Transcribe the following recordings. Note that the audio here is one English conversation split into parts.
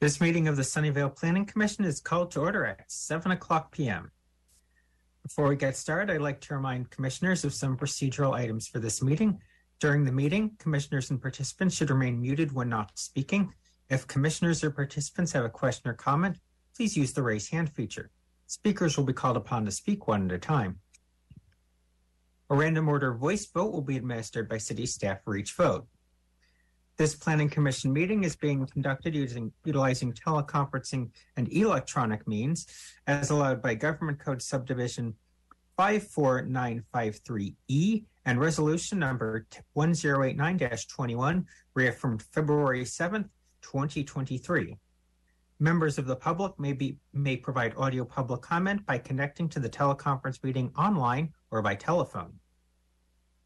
This meeting of the Sunnyvale Planning Commission is called to order at 7 o'clock p.m. Before we get started, I'd like to remind commissioners of some procedural items for this meeting. During the meeting, commissioners and participants should remain muted when not speaking. If commissioners or participants have a question or comment, please use the raise hand feature. Speakers will be called upon to speak one at a time. A random order voice vote will be administered by city staff for each vote. This planning commission meeting is being conducted using utilizing teleconferencing and electronic means as allowed by Government Code Subdivision 54953E and resolution number 1089-21 reaffirmed February 7th, 2023. Members of the public may be may provide audio public comment by connecting to the teleconference meeting online or by telephone.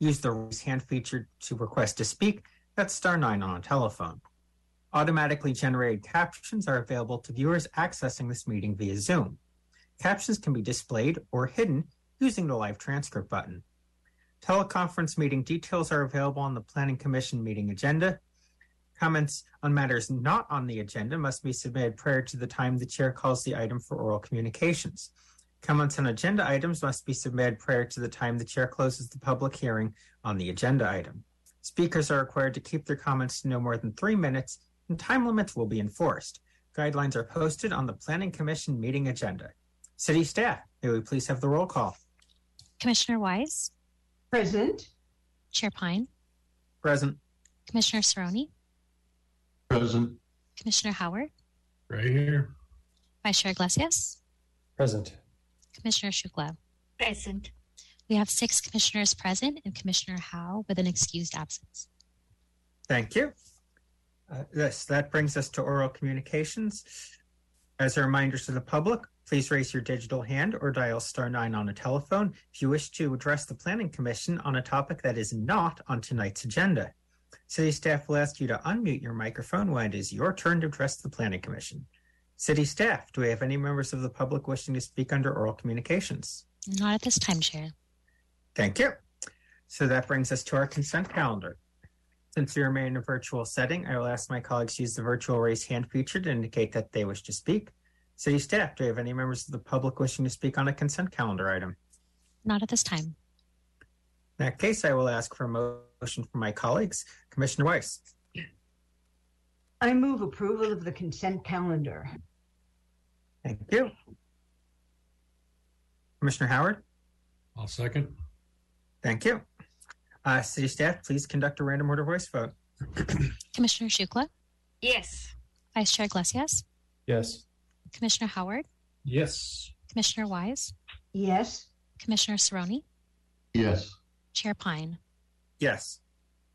Use the raise hand feature to request to speak. That's star nine on a telephone. Automatically generated captions are available to viewers accessing this meeting via Zoom. Captions can be displayed or hidden using the live transcript button. Teleconference meeting details are available on the Planning Commission meeting agenda. Comments on matters not on the agenda must be submitted prior to the time the chair calls the item for oral communications. Comments on agenda items must be submitted prior to the time the chair closes the public hearing on the agenda item. Speakers are required to keep their comments to no more than three minutes, and time limits will be enforced. Guidelines are posted on the Planning Commission meeting agenda. City staff, may we please have the roll call? Commissioner Weiss, Present. Chair Pyne, Present. Commissioner Cerrone, Present. Commissioner Howard, Right here. Vice Chair Iglesias, Present. Commissioner Shukla. Present. We have six commissioners present and Commissioner Howe with an excused absence. Thank you. Uh, yes, that brings us to oral communications. As a reminder to the public, please raise your digital hand or dial star nine on a telephone if you wish to address the Planning Commission on a topic that is not on tonight's agenda. City staff will ask you to unmute your microphone when it is your turn to address the Planning Commission. City staff, do we have any members of the public wishing to speak under oral communications? Not at this time, Chair. Thank you. So that brings us to our consent calendar. Since we remain in a virtual setting, I will ask my colleagues to use the virtual raise hand feature to indicate that they wish to speak. City staff, do you have any members of the public wishing to speak on a consent calendar item? Not at this time. In that case, I will ask for a motion from my colleagues. Commissioner Weiss, I move approval of the consent calendar. thank you. Commissioner Howard, I'll second. Thank you. Uh, city staff, please conduct a random order voice vote. Commissioner Shukla, Yes. Vice Chair Iglesias, Yes. Commissioner Howard, Yes. Commissioner Weiss, Yes. Commissioner Cerrone, Yes. Chair Pyne. Yes,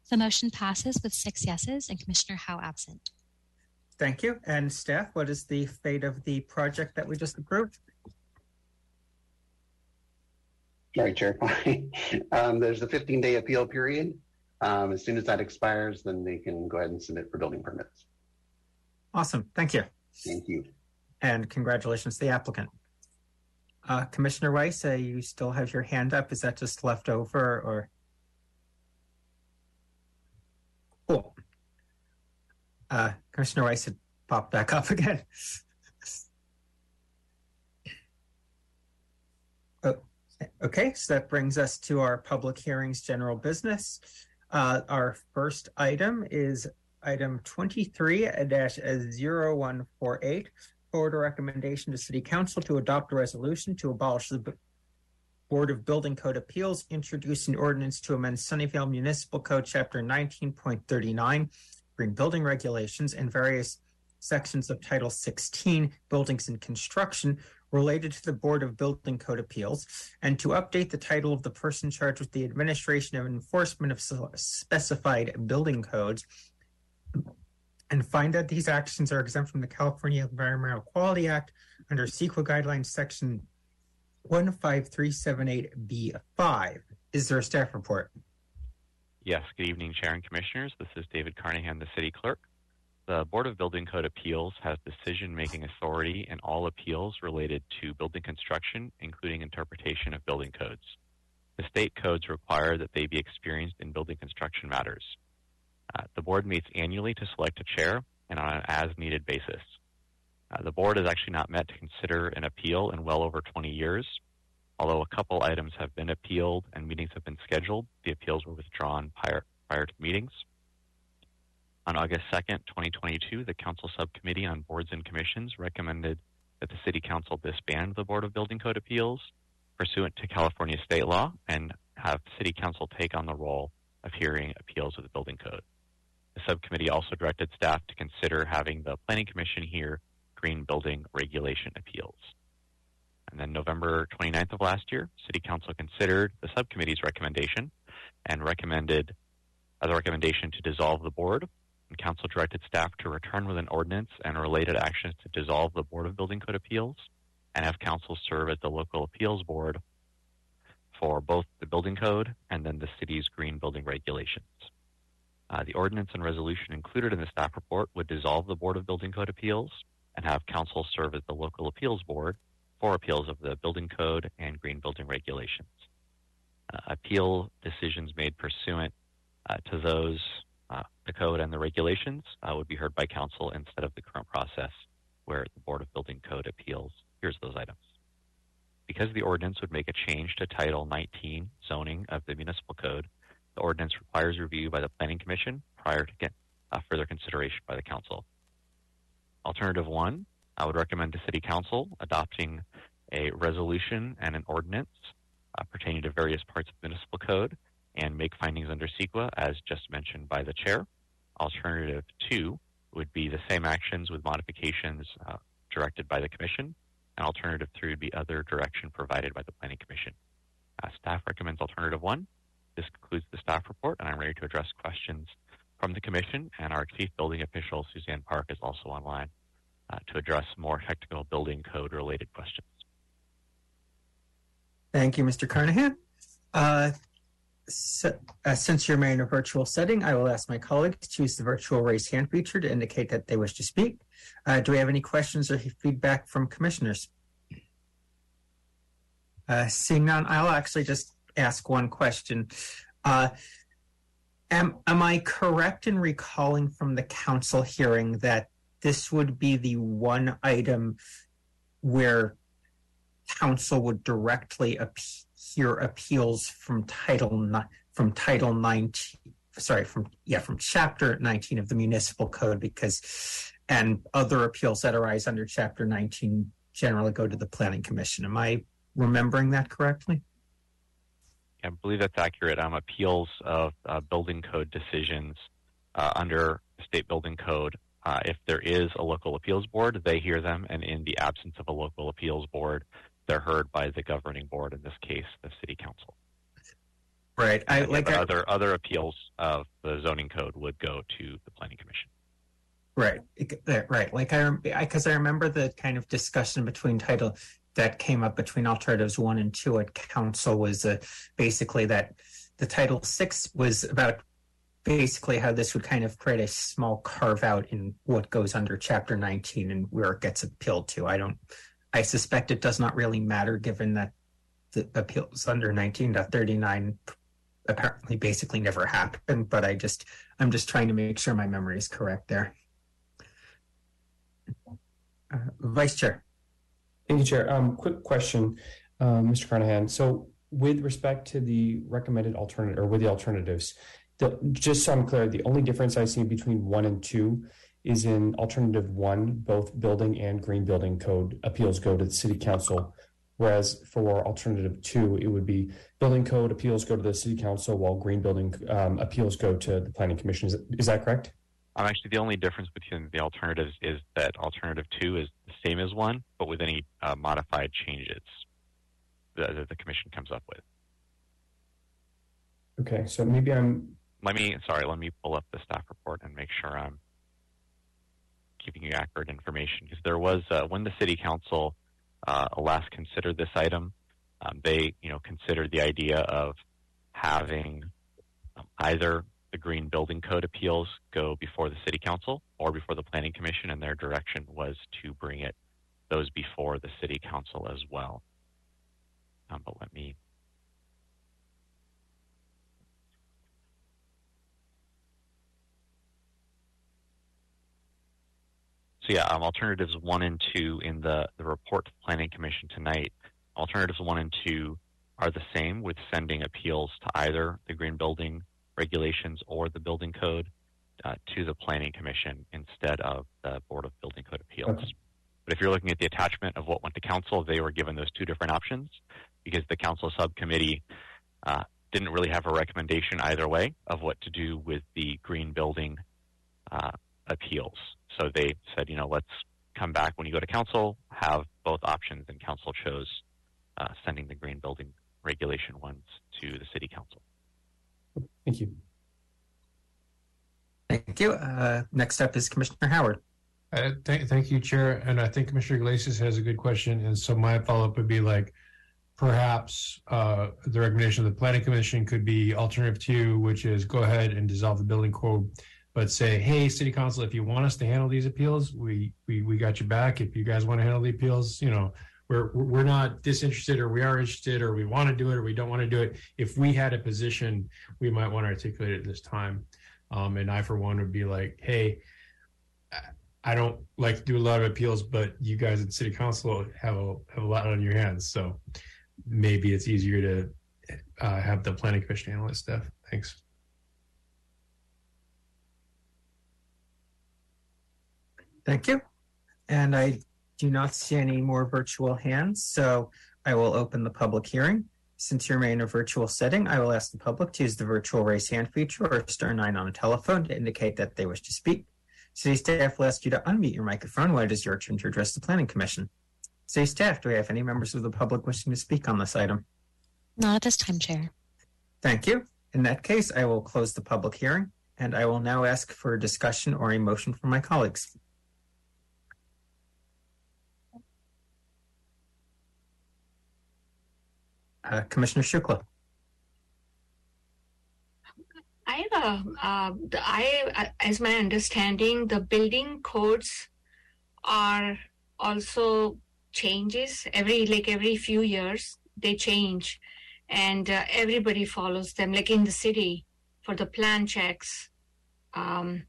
The motion passes with six yeses and Commissioner Howe absent. thank you. And staff, what is the fate of the project that we just approved? Sorry, Chair. um, there's a 15 day appeal period. Um, as soon as that expires, then they can go ahead and submit for building permits. Awesome, thank you. Thank you. And congratulations to the applicant. Uh, Commissioner Weiss, uh, you still have your hand up. Is that just left over or? Cool. Uh, Commissioner Weiss had popped back up again. Oh, okay, so that brings us to our public hearings, general business. Uh, our first item is item twenty-three 148 forward a recommendation to City Council to adopt a resolution to abolish the Board of Building Code Appeals, introduce an ordinance to amend Sunnyvale Municipal Code, Chapter nineteen point thirty-nine, Green Building Regulations, and various sections of Title sixteen, Buildings and Construction, related to the Board of Building Code Appeals, and to update the title of the person charged with the administration and enforcement of specified building codes and find that these actions are exempt from the California Environmental Quality Act under CEQA guidelines section 15378B5. Is there a staff report? Yes, good evening, Chair and Commissioners. This is David Carnahan, the City Clerk. The Board of Building Code Appeals has decision making authority in all appeals related to building construction, including interpretation of building codes. The state codes require that they be experienced in building construction matters. Uh, the board meets annually to select a chair and on an as needed basis. Uh, the board has actually not met to consider an appeal in well over 20 years. Although a couple items have been appealed and meetings have been scheduled, the appeals were withdrawn prior, prior to meetings. On August 2nd, 2022, the Council Subcommittee on Boards and Commissions recommended that the City Council disband the Board of Building Code Appeals pursuant to California state law and have City Council take on the role of hearing appeals of the building code. The subcommittee also directed staff to consider having the Planning Commission hear green building regulation appeals. And then November 29th of last year, City Council considered the subcommittee's recommendation and recommended uh, as a recommendation to dissolve the board. And Council directed staff to return with an ordinance and related actions to dissolve the Board of Building Code Appeals and have Council serve as the local appeals board for both the building code and then the city's green building regulations. Uh, the ordinance and resolution included in the staff report would dissolve the Board of Building Code Appeals and have Council serve as the local appeals board for appeals of the building code and green building regulations. Uh, appeal decisions made pursuant uh, to those, the code and the regulations, uh, would be heard by Council instead of the current process where the Board of Building Code Appeals hears those items. Because the ordinance would make a change to Title 19 zoning of the municipal code, the ordinance requires review by the Planning Commission prior to get uh, further consideration by the Council. Alternative one, I would recommend to City Council adopting a resolution and an ordinance uh, pertaining to various parts of the municipal code and make findings under CEQA as just mentioned by the chair. Alternative two would be the same actions with modifications uh, directed by the Commission. And alternative three would be other direction provided by the Planning Commission. Uh, staff recommends alternative one. This concludes the staff report, and I'm ready to address questions from the Commission. And our Chief Building Official, Suzanne Park, is also online uh, to address more technical building code related questions. Thank you, Mr. Carnahan. Uh, so, uh, since you're in a virtual setting, I will ask my colleagues to use the virtual raise hand feature to indicate that they wish to speak. Uh, do we have any questions or feedback from commissioners? Uh, seeing none, I'll actually just ask one question. Uh, am, am I correct in recalling from the council hearing that this would be the one item where council would directly appeal? Hear appeals from title from title 19 sorry from yeah from chapter 19 of the municipal code because and other appeals that arise under chapter 19 generally go to the planning commission. Am i remembering that correctly? I believe that's accurate. Um, appeals of uh, building code decisions uh, under state building code uh, if there is a local appeals board they hear them and in the absence of a local appeals board they're heard by the governing board, in this case, the city council. Right. I like I, other other appeals of the zoning code would go to the planning commission. right. Right. Like I, because I, remember the kind of discussion between title that came up between alternatives one and two at council was uh, basically that the title six was about basically how this would kind of create a small carve out in what goes under chapter 19 and where it gets appealed to. I don't, I suspect it does not really matter given that the appeals under 19.39 apparently basically never happened, but I just, I'm just trying to make sure my memory is correct there. Uh, Vice Chair. Thank you, Chair. Um, quick question, um, Mr. Carnahan. So, with respect to the recommended alternative or with the alternatives, the, just so I'm clear, the only difference I see between one and two is in alternative one, both building and green building code appeals go to the city council. Whereas for alternative two, it would be building code appeals go to the city council while green building um, appeals go to the planning commission. Is, is that correct? Um, actually, the only difference between the alternatives is that alternative two is the same as one, but with any uh, modified changes that, that the commission comes up with. Okay, so maybe I'm Let me, sorry, let me pull up the staff report and make sure I'm keeping you accurate information because there was uh, when the city council uh, last considered this item, um, they you know considered the idea of having um, either the green building code appeals go before the city council or before the planning commission, and their direction was to bring it those before the city council as well. Um, but let me So yeah, um, alternatives one and two in the, the report to the Planning Commission tonight. Alternatives one and two are the same with sending appeals to either the green building regulations or the building code uh, to the Planning Commission instead of the Board of Building Code Appeals. Okay. But if you're looking at the attachment of what went to council, they were given those two different options because the council subcommittee uh, didn't really have a recommendation either way of what to do with the green building uh, appeals. So they said, you know, let's come back when you go to council, have both options, and council chose uh, sending the green building regulation ones to the city council. Thank you. Thank you. Uh, next up is Commissioner Howard. Uh, thank, thank you, Chair. And I think Commissioner Iglesias has a good question. And so my follow-up would be like, perhaps uh, the recommendation of the Planning Commission could be alternative two, which is go ahead and dissolve the building code, but say, hey, City Council, if you want us to handle these appeals, we we we got your back. If you guys want to handle the appeals, you know, we're we're not disinterested, or we are interested, or we want to do it, or we don't want to do it. If we had a position, we might want to articulate it at this time. Um, and I, for one, would be like, hey. I don't like to do a lot of appeals, but you guys at City Council have a have a lot on your hands, so maybe it's easier to uh, have the Planning Commission this stuff. Thanks. Thank you. And I do not see any more virtual hands, so I will open the public hearing. Since you remain in a virtual setting, I will ask the public to use the virtual raise hand feature or star nine on a telephone to indicate that they wish to speak. City staff will ask you to unmute your microphone when it is your turn to address the Planning Commission. City staff, do we have any members of the public wishing to speak on this item? Not at this time, Chair. Thank you. In that case, I will close the public hearing and I will now ask for a discussion or a motion from my colleagues. Uh, Commissioner Shukla. I a, uh, I, as my understanding, the building codes are also changes every like every few years they change, and uh, everybody follows them. Like in the city for the plan checks, um,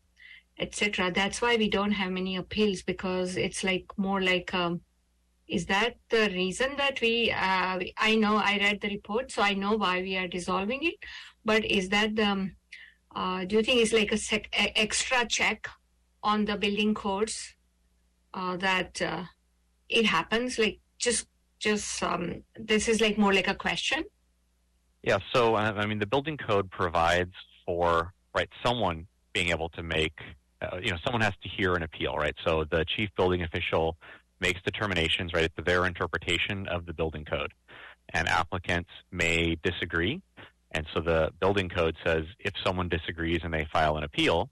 etc. That's why we don't have many appeals because it's like more like. Um, is that the reason that we? Uh, I know I read the report, so I know why we are dissolving it. But is that the um, uh, do you think it's like a, sec- a extra check on the building codes uh, that uh, it happens? Like just just um, this is like more like a question. Yeah, so uh, I mean, the building code provides for right someone being able to make, uh, you know, someone has to hear an appeal, right? So the chief building official makes determinations, right? It's their interpretation of the building code, and applicants may disagree. And so the building code says if someone disagrees and they file an appeal,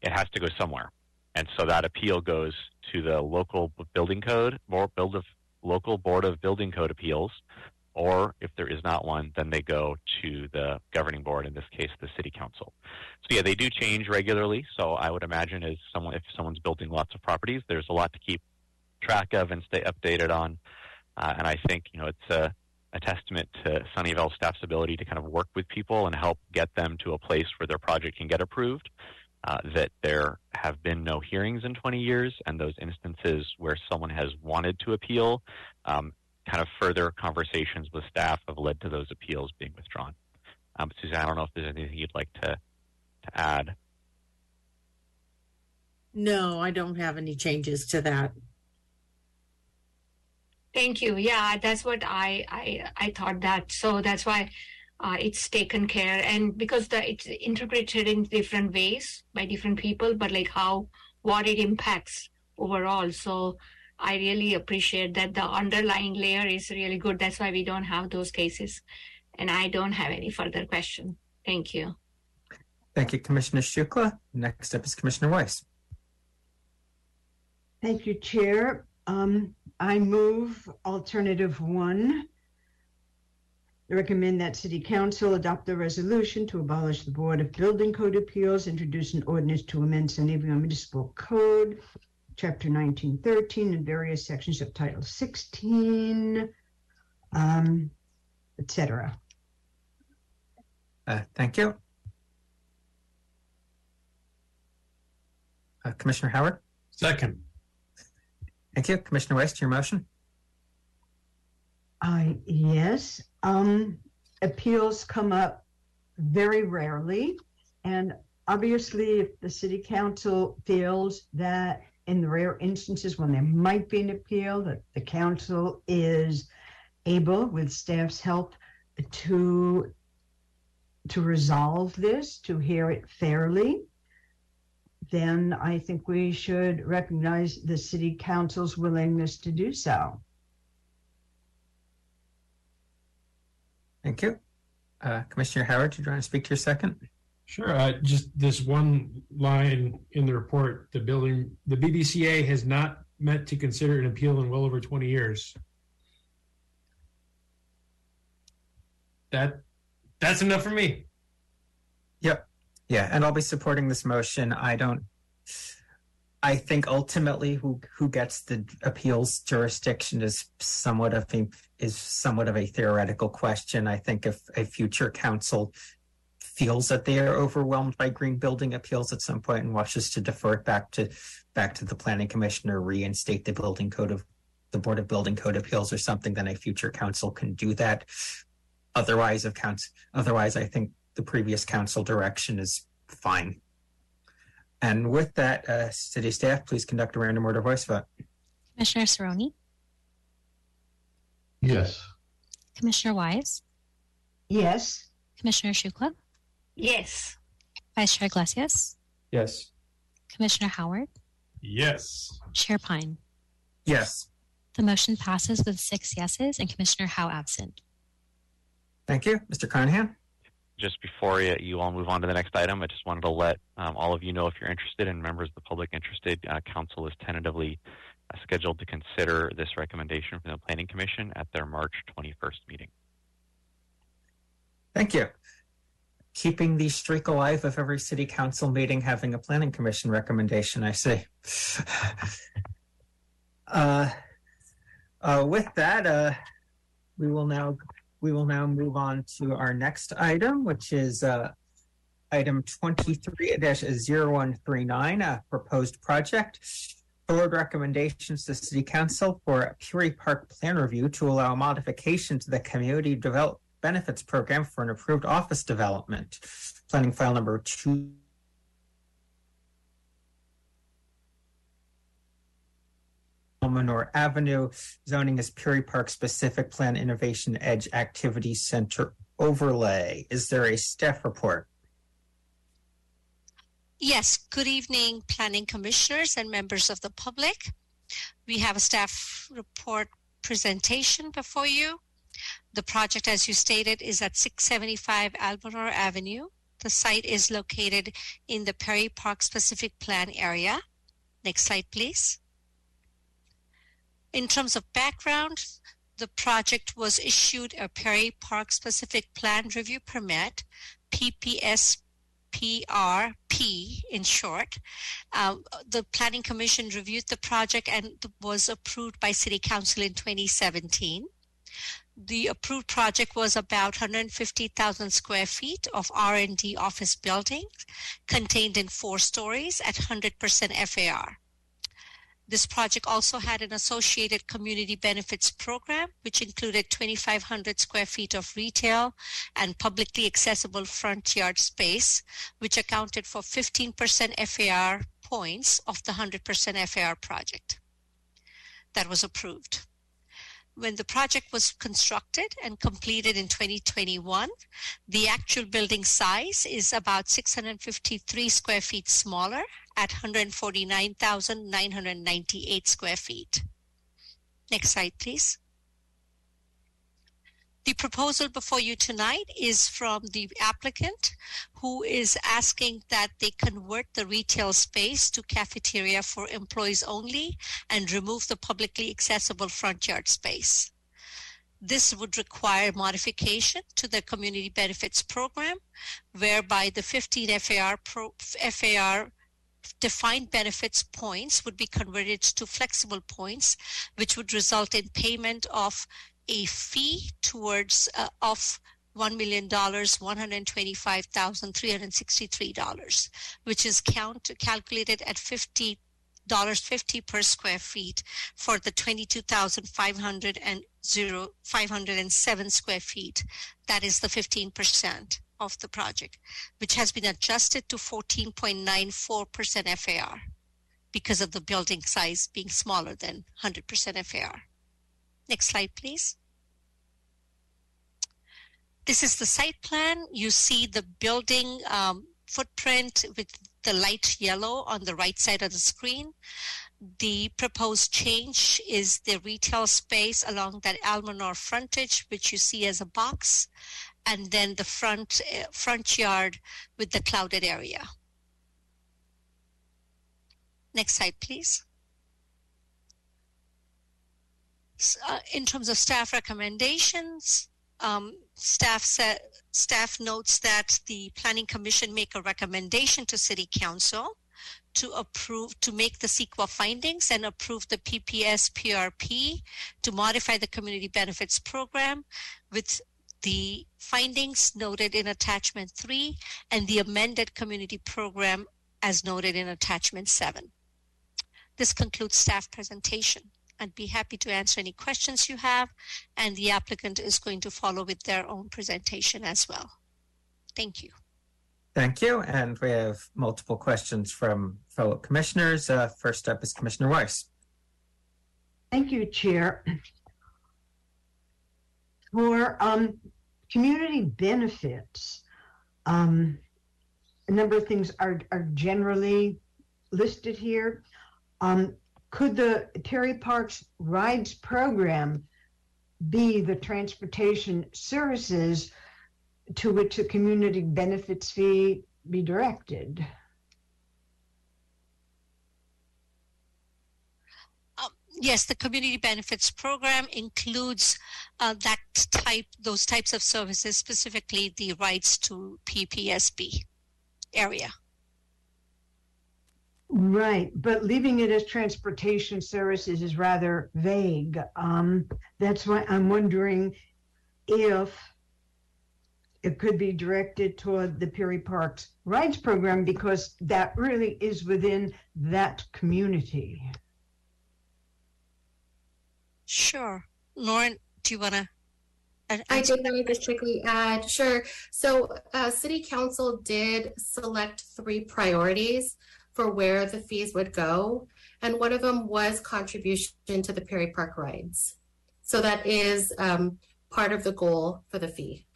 it has to go somewhere. And so that appeal goes to the local building code or build of local board of building code appeals, or if there is not one, then they go to the governing board, in this case, the city council. So yeah, they do change regularly. So I would imagine as someone, if someone's building lots of properties, there's a lot to keep track of and stay updated on. Uh, and I think, you know, it's a, a testament to Sunnyvale staff's ability to kind of work with people and help get them to a place where their project can get approved. Uh, that there have been no hearings in 20 years, and those instances where someone has wanted to appeal, um, kind of further conversations with staff have led to those appeals being withdrawn. Um, Suzanne, I don't know if there's anything you'd like to to add. No, I don't have any changes to that. Thank you. Yeah, that's what I I I thought that. So that's why uh, it's taken care, and because the it's interpreted in different ways by different people, but like how what it impacts overall. So I really appreciate that the underlying layer is really good. That's why we don't have those cases, and I don't have any further question. Thank you. Thank you, Commissioner Shukla. Next up is Commissioner Weiss. Thank you, Chair. Um, I move alternative one. I recommend that City Council adopt a resolution to abolish the Board of Building Code Appeals, introduce an ordinance to amend San Diego Municipal Code, Chapter 1913, and various sections of Title 16, um, etc. Uh, thank you. Uh, Commissioner Howard. Second. Thank you. Commissioner Weiss, your motion? I yes. Um, appeals come up very rarely, and obviously, if the city council feels that in the rare instances when there might be an appeal, that the council is able, with staff's help, to to resolve this, to hear it fairly, then I think we should recognize the city council's willingness to do so. Thank you. Uh, Commissioner Howard, did you want to speak to your second? Sure. Uh, just this one line in the report, the building, the BBCA has not met to consider an appeal in well over 20 years. That that's enough for me. Yep. Yeah, and I'll be supporting this motion. I don't. I think ultimately, who who gets the appeals jurisdiction is somewhat of a is somewhat of a theoretical question. I think if a future council feels that they are overwhelmed by green building appeals at some point and wishes to defer it back to back to the planning commission or reinstate the building code of the board of building code appeals or something, then a future council can do that. Otherwise, of counts, otherwise, I think the previous council direction is fine. And with that, uh, city staff, please conduct a random order voice vote. Commissioner Cerrone, Yes. Commissioner Weiss, Yes. Commissioner Shukla, Yes. Vice Chair Iglesias, Yes. Commissioner Howard, Yes. Chair Pyne. Yes. The motion passes with six yeses and Commissioner Howe absent. Thank you. Mr. Carnahan? Just before you, all move on to the next item, I just wanted to let um, all of you know if you're interested and members of the public interested, uh, council is tentatively uh, scheduled to consider this recommendation from the Planning Commission at their March 21st meeting. Thank you. Keeping the streak alive of every city council meeting having a planning commission recommendation, I see. uh, uh, with that, uh, we will now we will now move on to our next item, which is uh, item 23-0139, a proposed project. Board recommendations to City Council for a Peery Park plan review to allow modification to the Community Develop Benefits Program for an approved office development. Planning file number two. Almanor Avenue, zoning is Peery Park Specific Plan Innovation Edge Activity Center overlay. Is there a staff report? Yes, good evening, planning commissioners and members of the public. We have a staff report presentation before you. The project, as you stated, is at 675 Almanor Avenue. The site is located in the Peery Park Specific Plan area. Next slide, please. In terms of background, the project was issued a Peery Park Specific Plan Review Permit, PPS PRP in short. Uh, the Planning Commission reviewed the project and was approved by City Council in 2017. The approved project was about 150,000 square feet of R&D office buildings contained in four stories at 100% FAR. This project also had an associated community benefits program, which included 2,500 square feet of retail and publicly accessible front yard space, which accounted for 15% FAR points of the 100% FAR project that was approved. When the project was constructed and completed in 2021, the actual building size is about 653 square feet smaller at 149,998 square feet. Next slide, please. The proposal before you tonight is from the applicant who is asking that they convert the retail space to cafeteria for employees only and remove the publicly accessible front yard space. This would require modification to the community benefits program, whereby the 15 FAR, pro, FAR defined benefits points would be converted to flexible points, which would result in payment of a fee towards uh, of $1 million, $125,363, which is count, calculated at 50 dollars 50 per square feet for the 22,500 and zero, 507 square feet. That is the 15% of the project, which has been adjusted to 14.94% FAR because of the building size being smaller than 100% FAR. Next slide, please. This is the site plan. You see the building um, footprint with the light yellow on the right side of the screen. The proposed change is the retail space along that Almanor frontage, which you see as a box, and then the front uh, front yard with the clouded area. Next slide, please. Uh, in terms of staff recommendations, um, staff said, staff notes that the planning commission make a recommendation to city council to approve to make the CEQA findings and approve the PPS PRP to modify the community benefits program with the findings noted in attachment three and the amended community program as noted in attachment seven. This concludes staff presentation. I'd be happy to answer any questions you have, and the applicant is going to follow with their own presentation as well. Thank you. Thank you. And we have multiple questions from fellow commissioners. Uh, first up is Commissioner Weiss. Thank you, Chair. For um, community benefits, um, a number of things are, are generally listed here. Um, could the Peery Parks Rides program be the transportation services to which a community benefits fee be directed? Um, yes, the community benefits program includes uh, that type, those types of services, specifically the rights to PPSB area. Right, but leaving it as transportation services is rather vague. Um, that's why I'm wondering if it could be directed toward the Peery Parks Rides program because that really is within that community. Sure. Lauren, do you want to? I did want to just quickly add, sure. So, uh, City Council did select three priorities for where the fees would go. And one of them was contribution to the Peery Park rides. So that is um, part of the goal for the fee.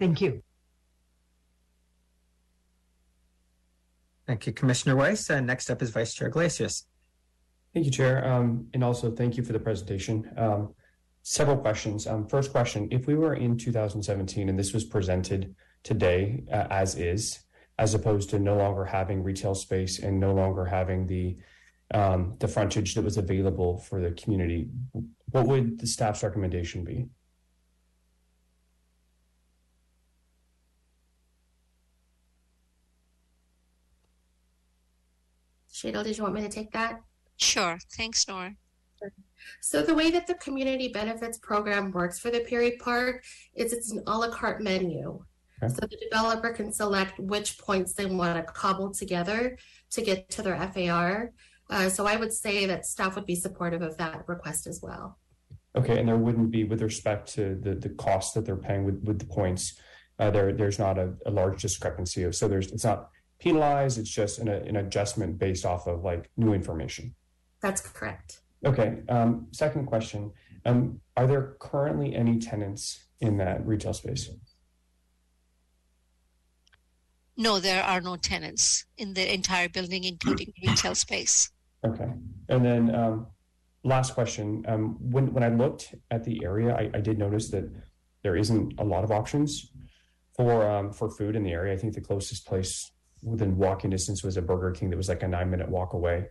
Thank you. Thank you, Commissioner Weiss. And next up is Vice Chair Iglesias. Thank you, Chair. Um, and also thank you for the presentation. Um, several questions. Um, first question, if we were in 2017 and this was presented today uh, as is, as opposed to no longer having retail space and no longer having the um, the frontage that was available for the community. What would the staff's recommendation be? Shadle, did you want me to take that? Sure. Thanks, Nora. So the way that the community benefits program works for the Peery Park is it's an a la carte menu. Okay. So the developer can select which points they want to cobble together to get to their FAR. Uh, so I would say that staff would be supportive of that request as well. Okay, and there wouldn't be, with respect to the the cost that they're paying with with the points, uh, there there's not a, a large discrepancy. Of, so there's it's not penalized. It's just an, an adjustment based off of like new information. That's correct. Okay. Um, second question: um, Are there currently any tenants in that retail space? No, there are no tenants in the entire building, including retail space. Okay. And then um, last question. Um, when, when I looked at the area, I, I, did notice that there isn't a lot of options for um, for food in the area. I think the closest place within walking distance was a Burger King that was like a nine minute walk away.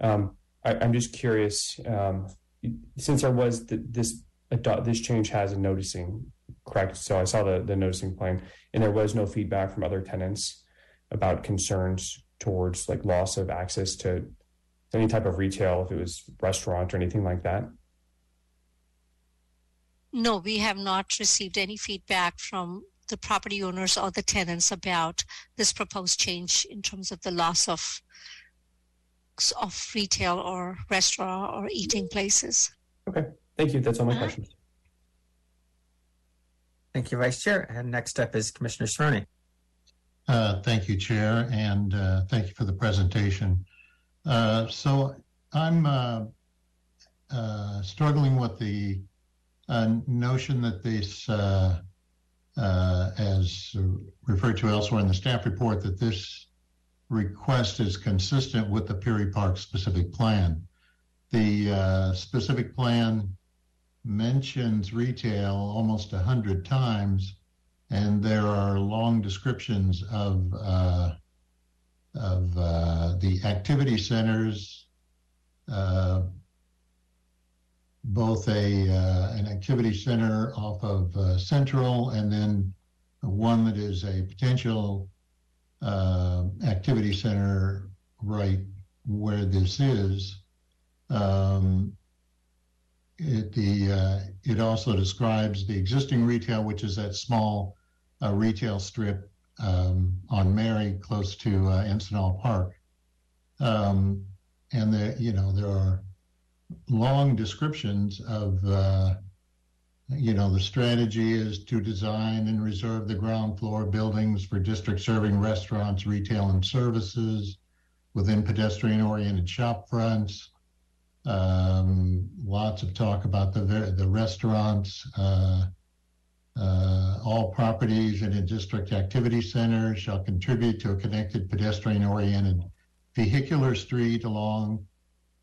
Um, I, am just curious, um, since there was the, this this change has a noticing correct. So I saw the the noticing plan, and there was no feedback from other tenants about concerns towards like loss of access to any type of retail, if it was restaurant or anything like that. No, we have not received any feedback from the property owners or the tenants about this proposed change in terms of the loss of blocks of retail or restaurant or eating places. Okay, thank you. That's all my Uh-huh. questions. Thank you, Vice Chair. And next up is Commissioner Cerrone. Uh, Thank you, Chair, and uh, thank you for the presentation. Uh, So I'm uh, uh, struggling with the uh, notion that this, uh, uh, as referred to elsewhere in the staff report, that this request is consistent with the Peery Park specific plan. The uh, specific plan mentions retail almost a hundred times, and there are long descriptions of uh, of uh, the activity centers, uh, both a uh, an activity center off of uh, Central, and then one that is a potential uh, activity center right where this is. Um, it the uh, it also describes the existing retail, which is that small uh, retail strip um, on Mary, close to uh, Park, um, and there you know there are long descriptions of uh, you know the strategy is to design and reserve the ground floor buildings for district serving restaurants, retail, and services within pedestrian oriented shop fronts um, lots of talk about the the restaurants, uh, uh, all properties in a district activity center shall contribute to a connected pedestrian-oriented vehicular street along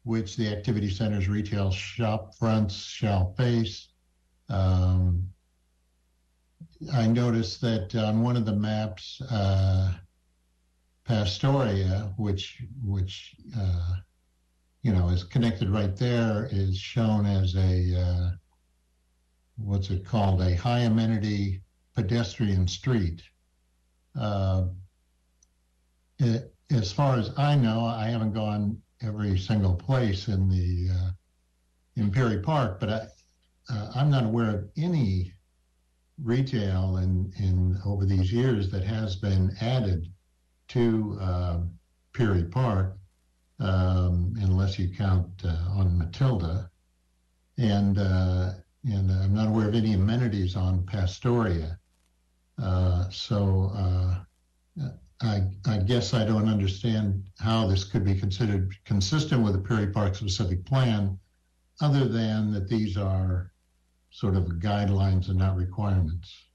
which the activity center's retail shop fronts shall face. Um, I noticed that on one of the maps, uh, Pastoria, which which uh, you know, is connected right there is shown as a, uh, what's it called, a high amenity pedestrian street. It, as far as I know, I haven't gone every single place in the uh, in Peery Park, but I, I'm not aware of any retail in in over these years that has been added to uh, Peery Park um, unless you count uh, on Mathilda. And uh, and I'm not aware of any amenities on Pastoria. Uh, so uh, I, I guess I don't understand how this could be considered consistent with the Peery Park specific plan, other than that these are sort of guidelines and not requirements.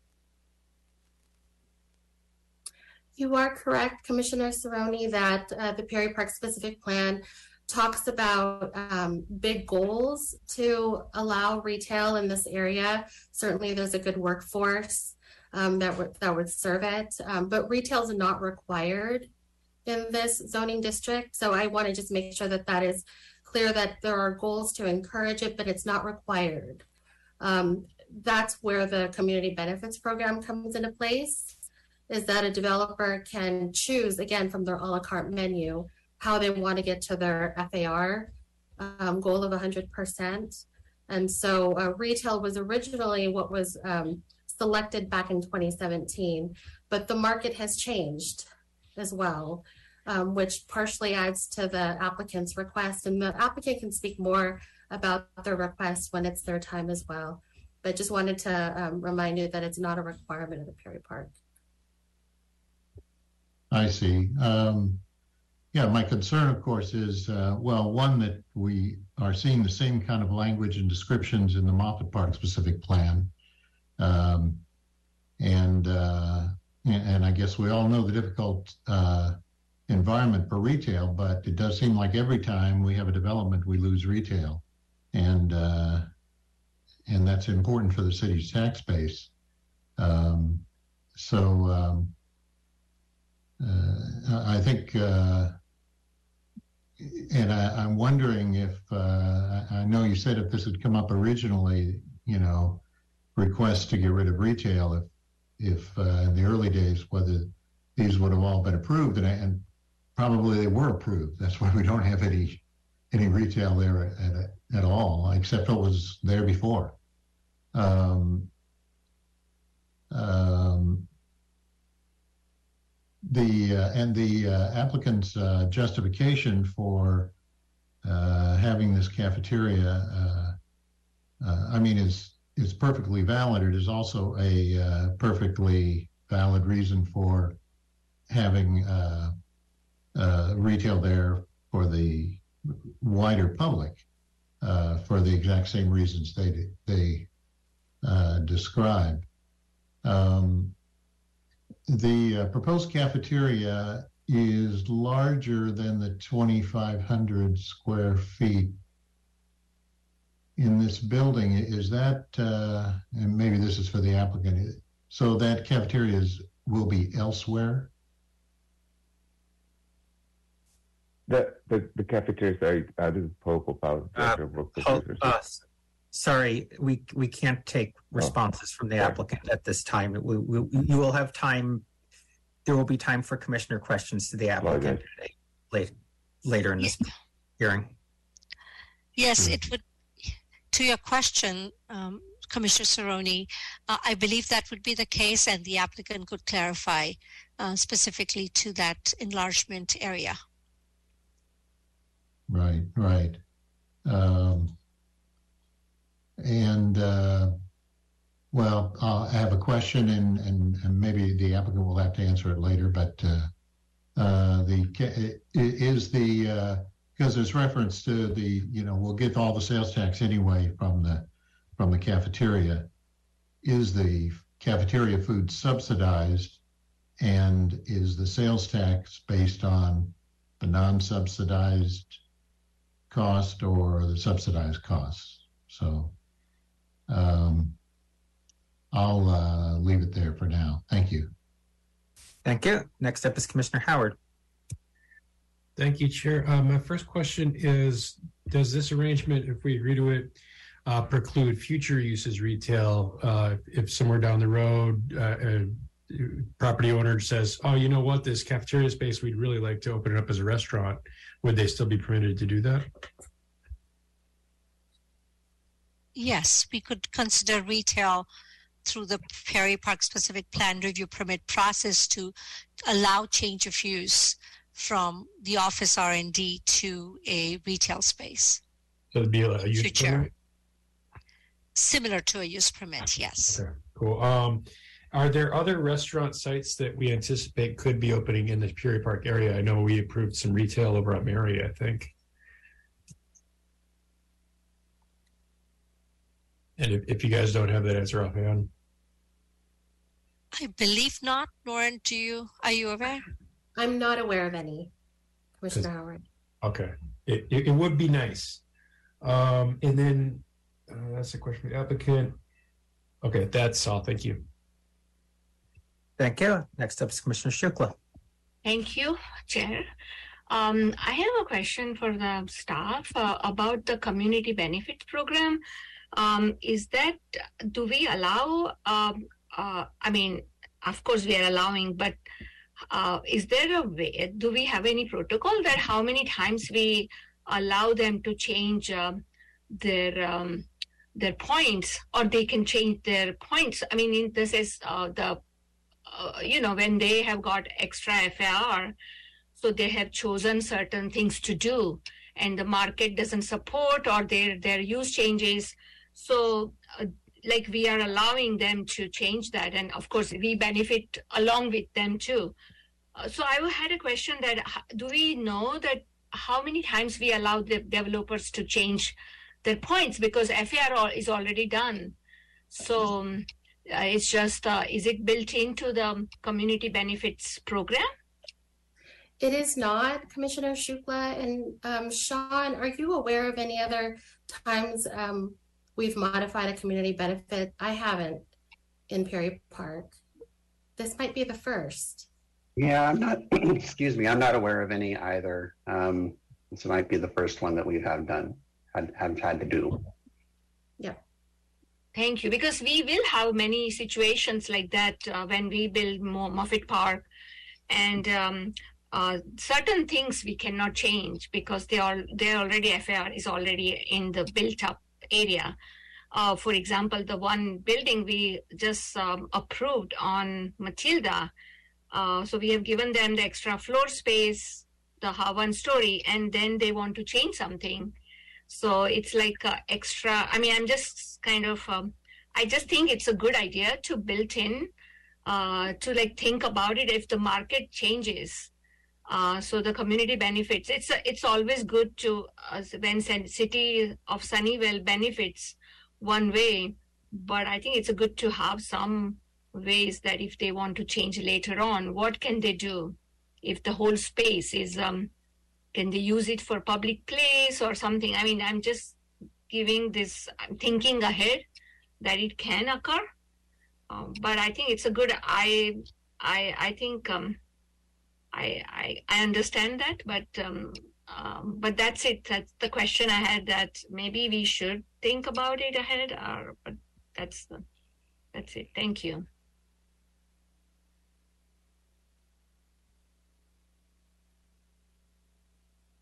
You are correct, Commissioner Cerrone, that uh, the Peery Park specific plan talks about um, big goals to allow retail in this area. Certainly, there's a good workforce um, that would that would serve it, um, but retail is not required in this zoning district. So I want to just make sure that that is clear that there are goals to encourage it, but it's not required. Um, that's where the community benefits program comes into place is that a developer can choose again from their a la carte menu how they want to get to their FAR um, goal of 100%. And so uh, retail was originally what was um, selected back in 2017, but the market has changed as well, um, which partially adds to the applicant's request. And the applicant can speak more about their request when it's their time as well. But just wanted to um, remind you that it's not a requirement of the Peery Park. I see. Um, yeah, my concern, of course, is uh, well, one that we are seeing the same kind of language and descriptions in the Moffett Park specific plan, um, and, uh, and I guess we all know the difficult uh, environment for retail, but it does seem like every time we have a development, we lose retail, and uh, and that's important for the city's tax base. Um, so. Um, uh, I think, uh, and I, am wondering if uh, I know you said if this had come up originally, you know, requests to get rid of retail, if if uh, in the early days whether these would have all been approved, and, and probably they were approved. That's why we don't have any any retail there at, at, all, except what was there before. Um, um, the uh, and the uh, applicant's uh, justification for uh, having this cafeteria, uh, uh, I mean, is is perfectly valid. It is also a perfectly valid reason for having retail there for the wider public uh, for the exact same reasons they they uh, describe. Um, the uh, proposed cafeteria is larger than the 2,500 square feet in this building. Is that, uh, and maybe this is for the applicant, so that cafeteria is, will be elsewhere? The, the, the cafeteria, sorry, uh, this is Paul Popal, Director of Workforce Oh, uh, Sorry, we, we can't take responses from the sorry. applicant at this time. We, we, you will have time, there will be time for commissioner questions to the applicant late, later in this hearing. Yes, it would. To your question, um, Commissioner Serrone, uh, I believe that would be the case, and the applicant could clarify uh, specifically to that enlargement area. Right, right. Um, and uh, well, uh, I have a question, and, and and maybe the applicant will have to answer it later. But uh, uh, the is the uh, because there's reference to the you know we'll get all the sales tax anyway from the from the cafeteria. Is the cafeteria food subsidized, and is the sales tax based on the non-subsidized cost or the subsidized costs. So um, I'll uh, leave it there for now. Thank you. Thank you. Next up is Commissioner Howard. Thank you, Chair. Uh, my first question is, does this arrangement, if we agree to it, uh, preclude future uses retail? Uh, if somewhere down the road, uh, a property owner says, oh, you know what, this cafeteria space, we'd really like to open it up as a restaurant, would they still be permitted to do that? Yes, we could consider retail through the Peery Park specific plan review permit process to allow change of use from the office R and D to a retail space, So it'd be a use Future. permit? similar to a use permit. Yes. Okay, cool. Um, are there other restaurant sites that we anticipate could be opening in the Peery Park area? I know we approved some retail over at Mary, I think. And if, if you guys don't have that answer offhand, I believe not. Lauren, do you are you aware? I'm not aware of any, Commissioner Howard. okay, it, it, it would be nice. Um, and then uh, that's a question for the applicant. Okay, that's all. Thank you. Thank you. Next up is Commissioner Shukla. Thank you, Chair. Um, I have a question for the staff uh, about the community benefit program. Um, is that do we allow? Um, uh, I mean, of course we are allowing, but uh, is there a way? Do we have any protocol that how many times we allow them to change uh, their um, their points, or they can change their points? I mean, this is uh, the uh, you know when they have got extra FAR, so they have chosen certain things to do, and the market doesn't support or their their use changes. So, uh, like we are allowing them to change that, and of course we benefit along with them too. Uh, so I had a question that do we know that how many times we allow the developers to change their points because FAR is already done. So um, uh, it's just uh, is it built into the community benefits program? It is not, Commissioner Shukla. And um, Sean, are you aware of any other times um, we've modified a community benefit? I haven't in Peery Park. This might be the first. Yeah, I'm not, excuse me, I'm not aware of any either. Um, this might be the first one that we have done, had, have had to do. Thank you. Because we will have many situations like that uh, when we build more Moffett Park, and um, uh, certain things we cannot change because they are they already FAR is already in the built up area. Uh, for example, the one building we just um, approved on Mathilda, Uh, so we have given them the extra floor space, the one story, and then they want to change something. So it's like uh, extra. I mean, I'm just kind of. Um, I just think it's a good idea to build in, uh, to like think about it if the market changes. Uh, so the community benefits. It's a, it's always good to uh, when city of Sunnyvale benefits one way, but I think it's a good to have some ways that if they want to change later on, what can they do? If the whole space is, um, can they use it for public place or something? I mean, I'm just giving this, thinking ahead that it can occur. Um, but I think it's a good, I, I, I think, um, I, I, I understand that, but, um, um, but that's it. That's the question I had that maybe we should think about it ahead or, but that's the, that's it. Thank you.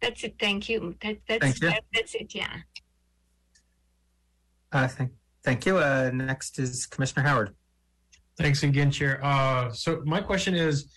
That's it. Thank you. That, that's Thank you. That, that's it. Yeah. Uh, thank, thank you. Uh, next is Commissioner Howard. Thanks again, Chair. Uh, so my question is,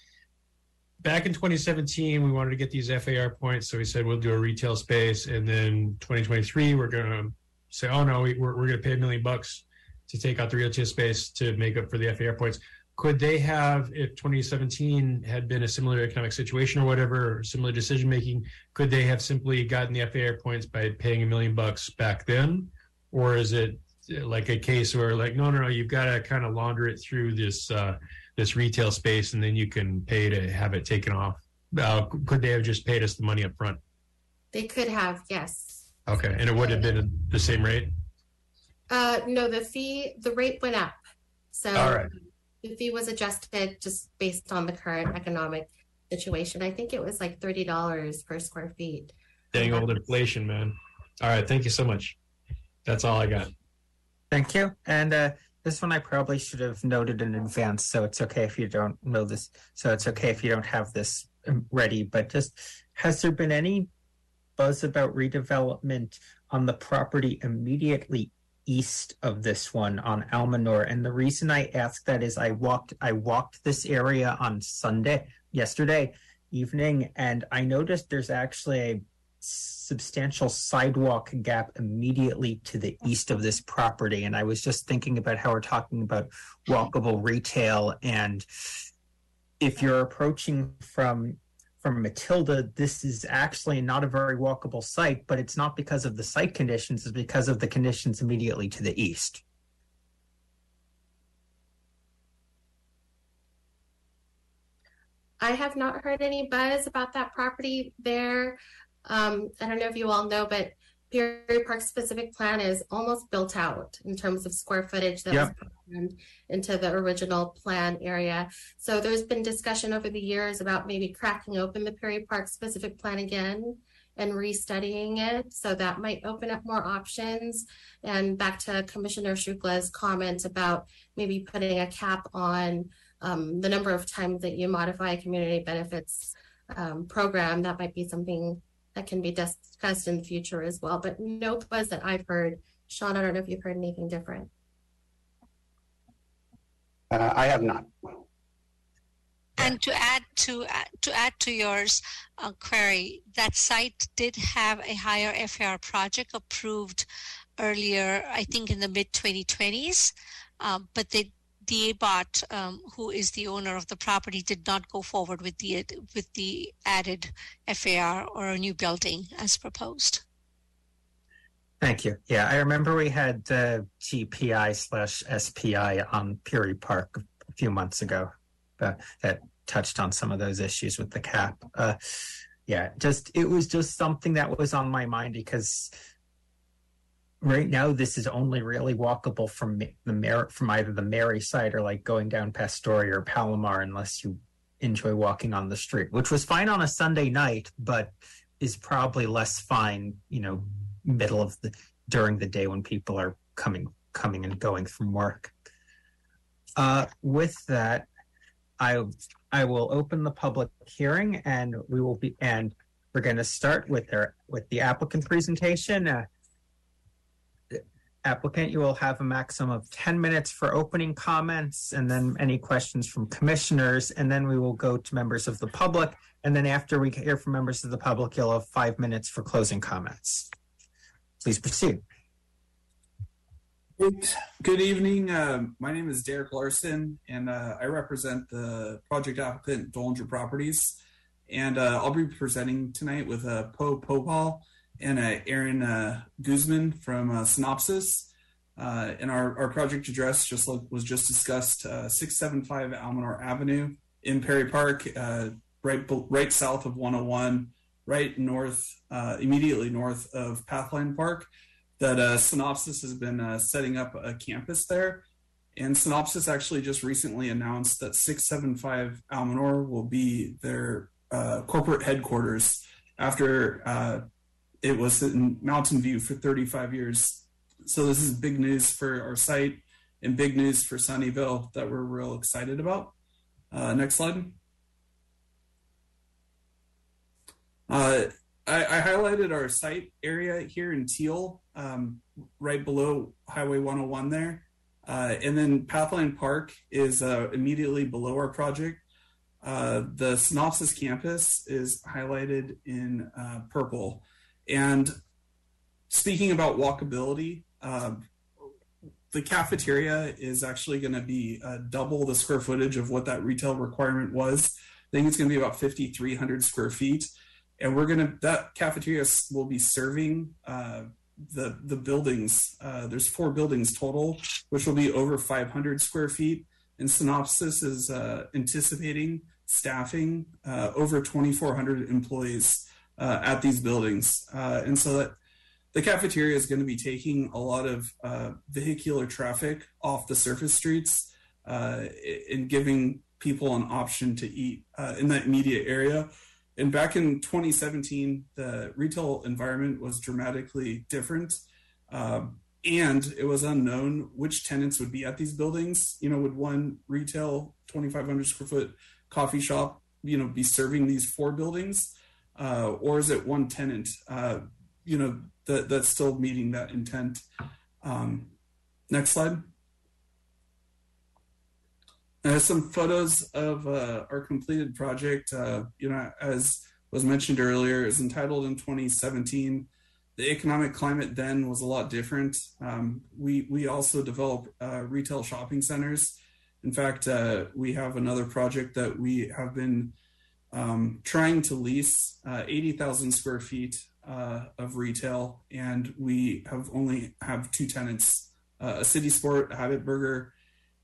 back in 2017, we wanted to get these FAR points, so we said we'll do a retail space, and then 2023, we're going to say, oh no, we, we're, we're going to pay a million bucks to take out the retail space to make up for the FAR points. Could they have, if 2017 had been a similar economic situation or whatever, or similar decision making, could they have simply gotten the FAR points by paying a million bucks back then? Or is it like a case where like, no, no, no, you've got to kind of launder it through this, uh, this retail space and then you can pay to have it taken off? Uh, could they have just paid us the money up front? They could have, yes. Okay. And it would have been the same rate? Uh, no, the fee, the rate went up. So All right. the fee was adjusted just based on the current economic situation. I think it was like thirty dollars per square feet. Dang old inflation, man. All right. Thank you so much. That's all I got. Thank you. And uh, this one I probably should have noted in advance, so it's okay if you don't know this. So it's okay if you don't have this um, ready. But just has there been any buzz about redevelopment on the property immediately east of this one on Almanor? And the reason I ask that is I walked I walked this area on Sunday yesterday evening, and I noticed there's actually a substantial sidewalk gap immediately to the east of this property. And I was just thinking about how we're talking about walkable retail. And if you're approaching from from Mathilda, this is actually not a very walkable site, but it's not because of the site conditions, it's because of the conditions immediately to the east. I have not heard any buzz about that property there. Um, I don't know if you all know, but Peery Park specific plan is almost built out in terms of square footage that Yep. was programmed into the original plan area. So there's been discussion over the years about maybe cracking open the Peery Park specific plan again and restudying it. So that might open up more options. And back to Commissioner Shukla's comment about maybe putting a cap on um, the number of times that you modify a community benefits um, program, that might be something that can be discussed in the future as well. But no buzz that I've heard. Sean, I don't know if you've heard anything different. Uh, I have not. And to add to uh, to add to yours, uh, query, that site did have a higher FAR project approved earlier, I think in the mid 2020s, um, but they the ABOT, um, who is the owner of the property, did not go forward with the with the added FAR or a new building as proposed. Thank you. Yeah, I remember we had uh, GPI slash SPI on Peery Park a few months ago that touched on some of those issues with the cap. Uh, yeah, just it was just something that was on my mind because right now this is only really walkable from the Mar- from either the Mary side or like going down Pastoria or Palomar unless you enjoy walking on the street, which was fine on a Sunday night, but is probably less fine, you know, middle of the during the day when people are coming coming and going from work. Uh, with that, I I will open the public hearing and we will be and we're going to start with their with the applicant presentation. Uh, applicant, you will have a maximum of 10 minutes for opening comments and then any questions from commissioners. And then we will go to members of the public. And then after we hear from members of the public, you'll have five minutes for closing comments. Please proceed. Good, evening. Uh, my name is Derek Larson, and uh, I represent the project applicant Dollinger Properties. And uh, I'll be presenting tonight with uh, Poe Popal and uh, Aaron uh, Guzman from uh, Synopsys. Uh, and our, our project address just like was just discussed, uh, 675 Almanor Avenue in Peery Park, uh, right right south of 101, right north, uh, immediately north of Pathline Park. That uh, Synopsys has been uh, setting up a campus there. And Synopsys actually just recently announced that 675 Almanor will be their uh, corporate headquarters after uh, it was in Mountain View for 35 years. So this is big news for our site and big news for Sunnyvale that we're real excited about. Uh, next slide. Uh, I, I, highlighted our site area here in teal, um, right below Highway 101 there. Uh, and then Pathline Park is uh, immediately below our project. Uh, the Synopsys campus is highlighted in uh, purple. And speaking about walkability, um, the cafeteria is actually going to be uh, double the square footage of what that retail requirement was. I think it's going to be about 5,300 square feet. And we're going to, that cafeteria will be serving uh, the, the buildings. Uh, there's four buildings total, which will be over 500 square feet. And Synopsys is uh, anticipating staffing uh, over 2,400 employees uh, at these buildings. Uh, and so that the cafeteria is going to be taking a lot of uh, vehicular traffic off the surface streets uh, and giving people an option to eat uh, in that immediate area. And back in 2017, the retail environment was dramatically different. Um, and it was unknown which tenants would be at these buildings. You know, would one retail 2,500 square foot coffee shop, you know, be serving these four buildings? Uh, or is it one tenant? Uh, you know, that that's still meeting that intent. Um, next slide. Some photos of uh, our completed project. Uh, you know, as was mentioned earlier, is entitled in 2017. The economic climate then was a lot different. Um, we we also develop uh, retail shopping centers. In fact, uh, we have another project that we have been um, trying to lease uh, 80,000 square feet uh, of retail, and we have only have two tenants: uh, a City Sport, a Habit Burger,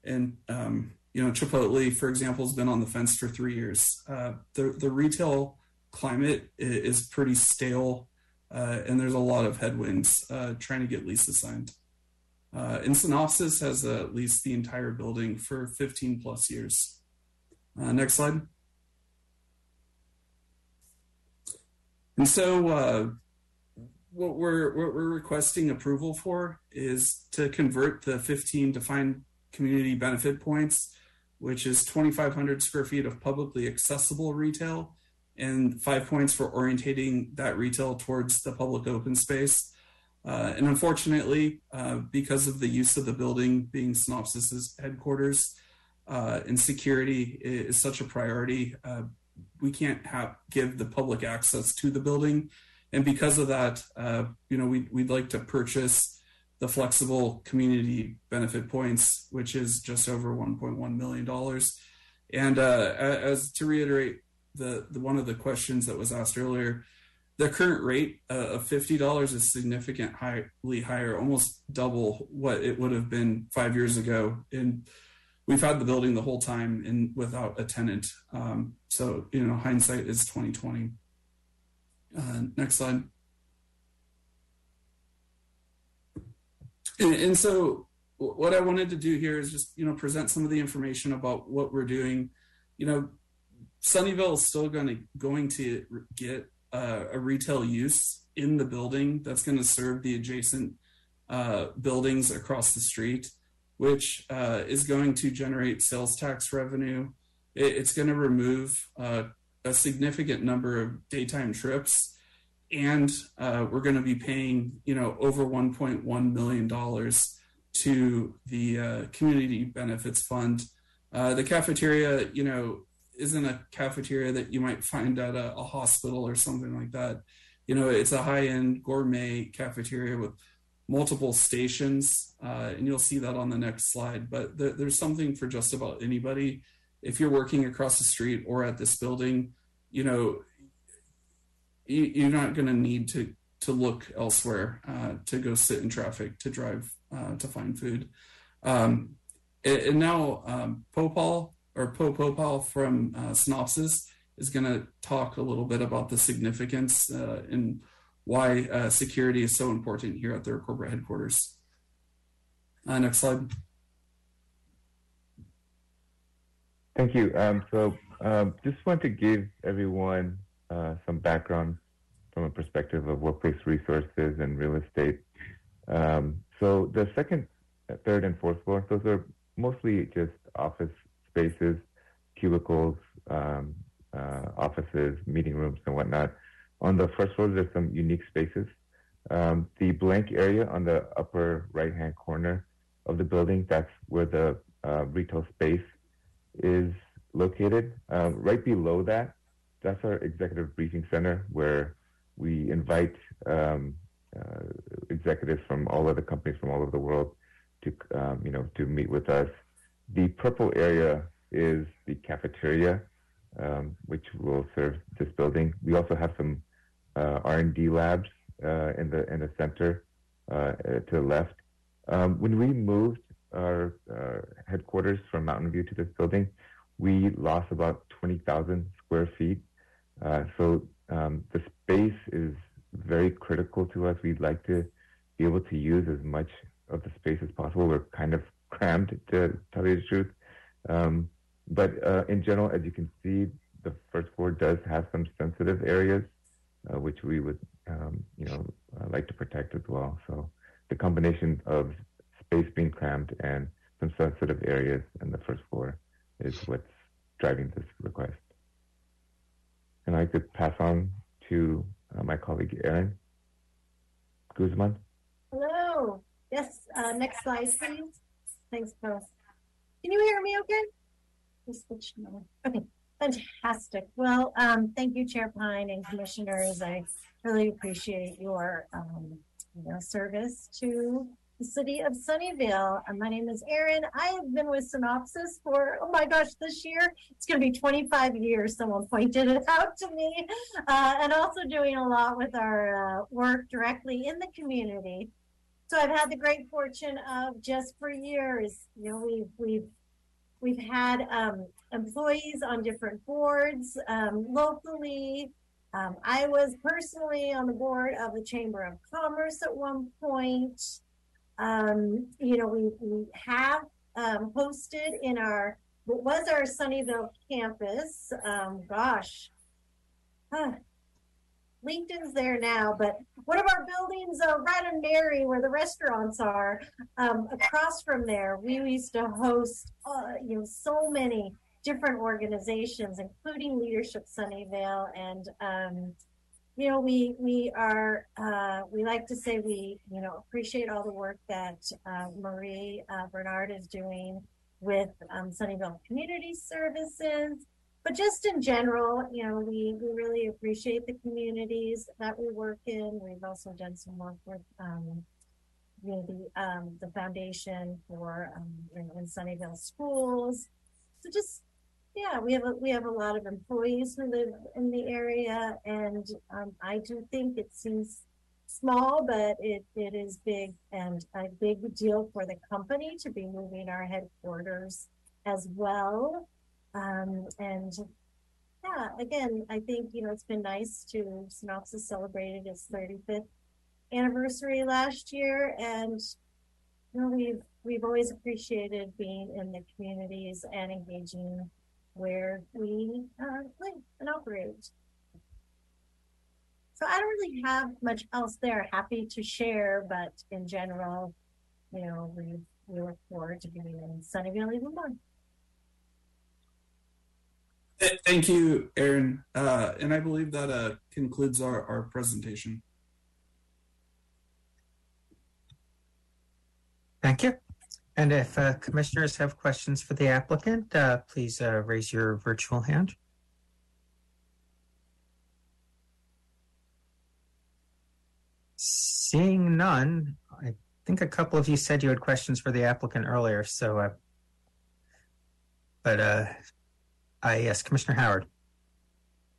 and um, you know Chipotle, for example, has been on the fence for three years. Uh, the the retail climate is pretty stale, uh, and there's a lot of headwinds uh, trying to get leases signed. Uh, and Synopsys has leased the entire building for 15 plus years. next slide. And so, uh, what we're what we're requesting approval for is to convert the 15 defined community benefit points, which is 2,500 square feet of publicly accessible retail, and five points for orientating that retail towards the public open space. Uh, and unfortunately, uh, because of the use of the building being Synopsys's headquarters uh, and security is such a priority, uh, we can't have give the public access to the building, and because of that, uh, you know, we we'd like to purchase the flexible community benefit points, which is just over 1.1 million dollars. And uh, as to reiterate the, the one of the questions that was asked earlier, the current rate uh, of fifty dollars is significantly higher, almost double what it would have been five years ago. And we've had the building the whole time and without a tenant. Um, so you know, hindsight is twenty twenty. Uh, next slide. And, and so what I wanted to do here is just you know present some of the information about what we're doing. You know, Sunnyvale is still going to going to get uh, a retail use in the building that's going to serve the adjacent uh, buildings across the street which uh, is going to generate sales tax revenue. It, it's going to remove uh, a significant number of daytime trips. and uh, we're going to be paying, you know, over 1.1 million dollars to the uh, Community Benefits Fund. Uh, the cafeteria, you know, isn't a cafeteria that you might find at a, a hospital or something like that. You know, it's a high-end gourmet cafeteria with multiple stations, uh, and you'll see that on the next slide. But there, there's something for just about anybody. If you're working across the street or at this building, you know, you, are not going to need to to look elsewhere uh, to go sit in traffic to drive uh, to find food. Um, and, now um, Popal or Po Popal from uh, Synopsys is going to talk a little bit about the significance uh, and why uh, security is so important here at their corporate headquarters. Uh, next slide. Thank you. Um, so um, just want to give everyone uh, some background from a perspective of workplace resources and real estate. Um, so the second, third, and fourth floor, those are mostly just office spaces, cubicles, um, uh, offices, meeting rooms, and whatnot. On the first floor, there's some unique spaces. Um, the blank area on the upper right-hand corner of the building, that's where the uh, retail space is located. Um, right below that, that's our executive briefing center where we invite um, uh, executives from all of the companies from all over the world to, um, you know, to meet with us. The purple area is the cafeteria, um, which will serve this building. We also have some R&D labs uh, in the in the center uh, to the left. Um, when we moved our uh, headquarters from Mountain View to this building, we lost about 20,000 square feet. Uh, so um, the space is very critical to us. We'd like to be able to use as much of the space as possible. We're kind of crammed, to tell you the truth. Um, but uh, in general, as you can see, the first floor does have some sensitive areas, uh, which we would, um, you know, uh, like to protect as well. So the combination of space being cramped and some sensitive areas in the first floor is what's driving this request. And I could pass on to uh, my colleague Erin Guzman. Hello. Yes, uh, next slide, please. Thanks, Post. Can you hear me okay? Okay, fantastic. Well, um, thank you, Chair Pyne and commissioners. I really appreciate your um, you know, service to the city of Sunnyvale. Uh, my name is Erin. I have been with Synopsys for, oh my gosh, this year, it's going to be 25 years. Someone pointed it out to me. Uh, and also doing a lot with our uh, work directly in the community. So I've had the great fortune of just for years, you know, we've, we've, we've had um, employees on different boards um, locally, um, I was personally on the board of the Chamber of Commerce at one point. Um, you know, we, we have um, hosted in our, what was our Sunnyvale campus, um, gosh, huh, LinkedIn's there now, but one of our buildings uh, right on Mary, where the restaurants are, um, across from there, we used to host, uh, you know, so many different organizations, including Leadership Sunnyvale. And um, you know, we we are uh, we like to say we you know appreciate all the work that uh, Marie uh, Bernard is doing with um, Sunnyvale Community Services, but just in general, you know, we we really appreciate the communities that we work in. We've also done some work with. Um, you know, the um, the foundation for um, in, in Sunnyvale schools. So just yeah, we have a, we have a lot of employees who live in the area, and um, I do think it seems small, but it, it is big and a big deal for the company to be moving our headquarters as well. Um, and yeah, again, I think you know it's been nice to Synopsys celebrated its 35th anniversary last year, and you know we've we've always appreciated being in the communities and engaging where we uh, live and operate. So I don't really have much else there. Happy to share, but in general, you know, we we look forward to being in Sunnyvale even more. Th- Thank you, Aaron. Uh, and I believe that uh, concludes our, our presentation. Thank you. And if uh, commissioners have questions for the applicant, uh, please uh, raise your virtual hand. Seeing none, I think a couple of you said you had questions for the applicant earlier, so, uh, but uh, yes, Commissioner Howard.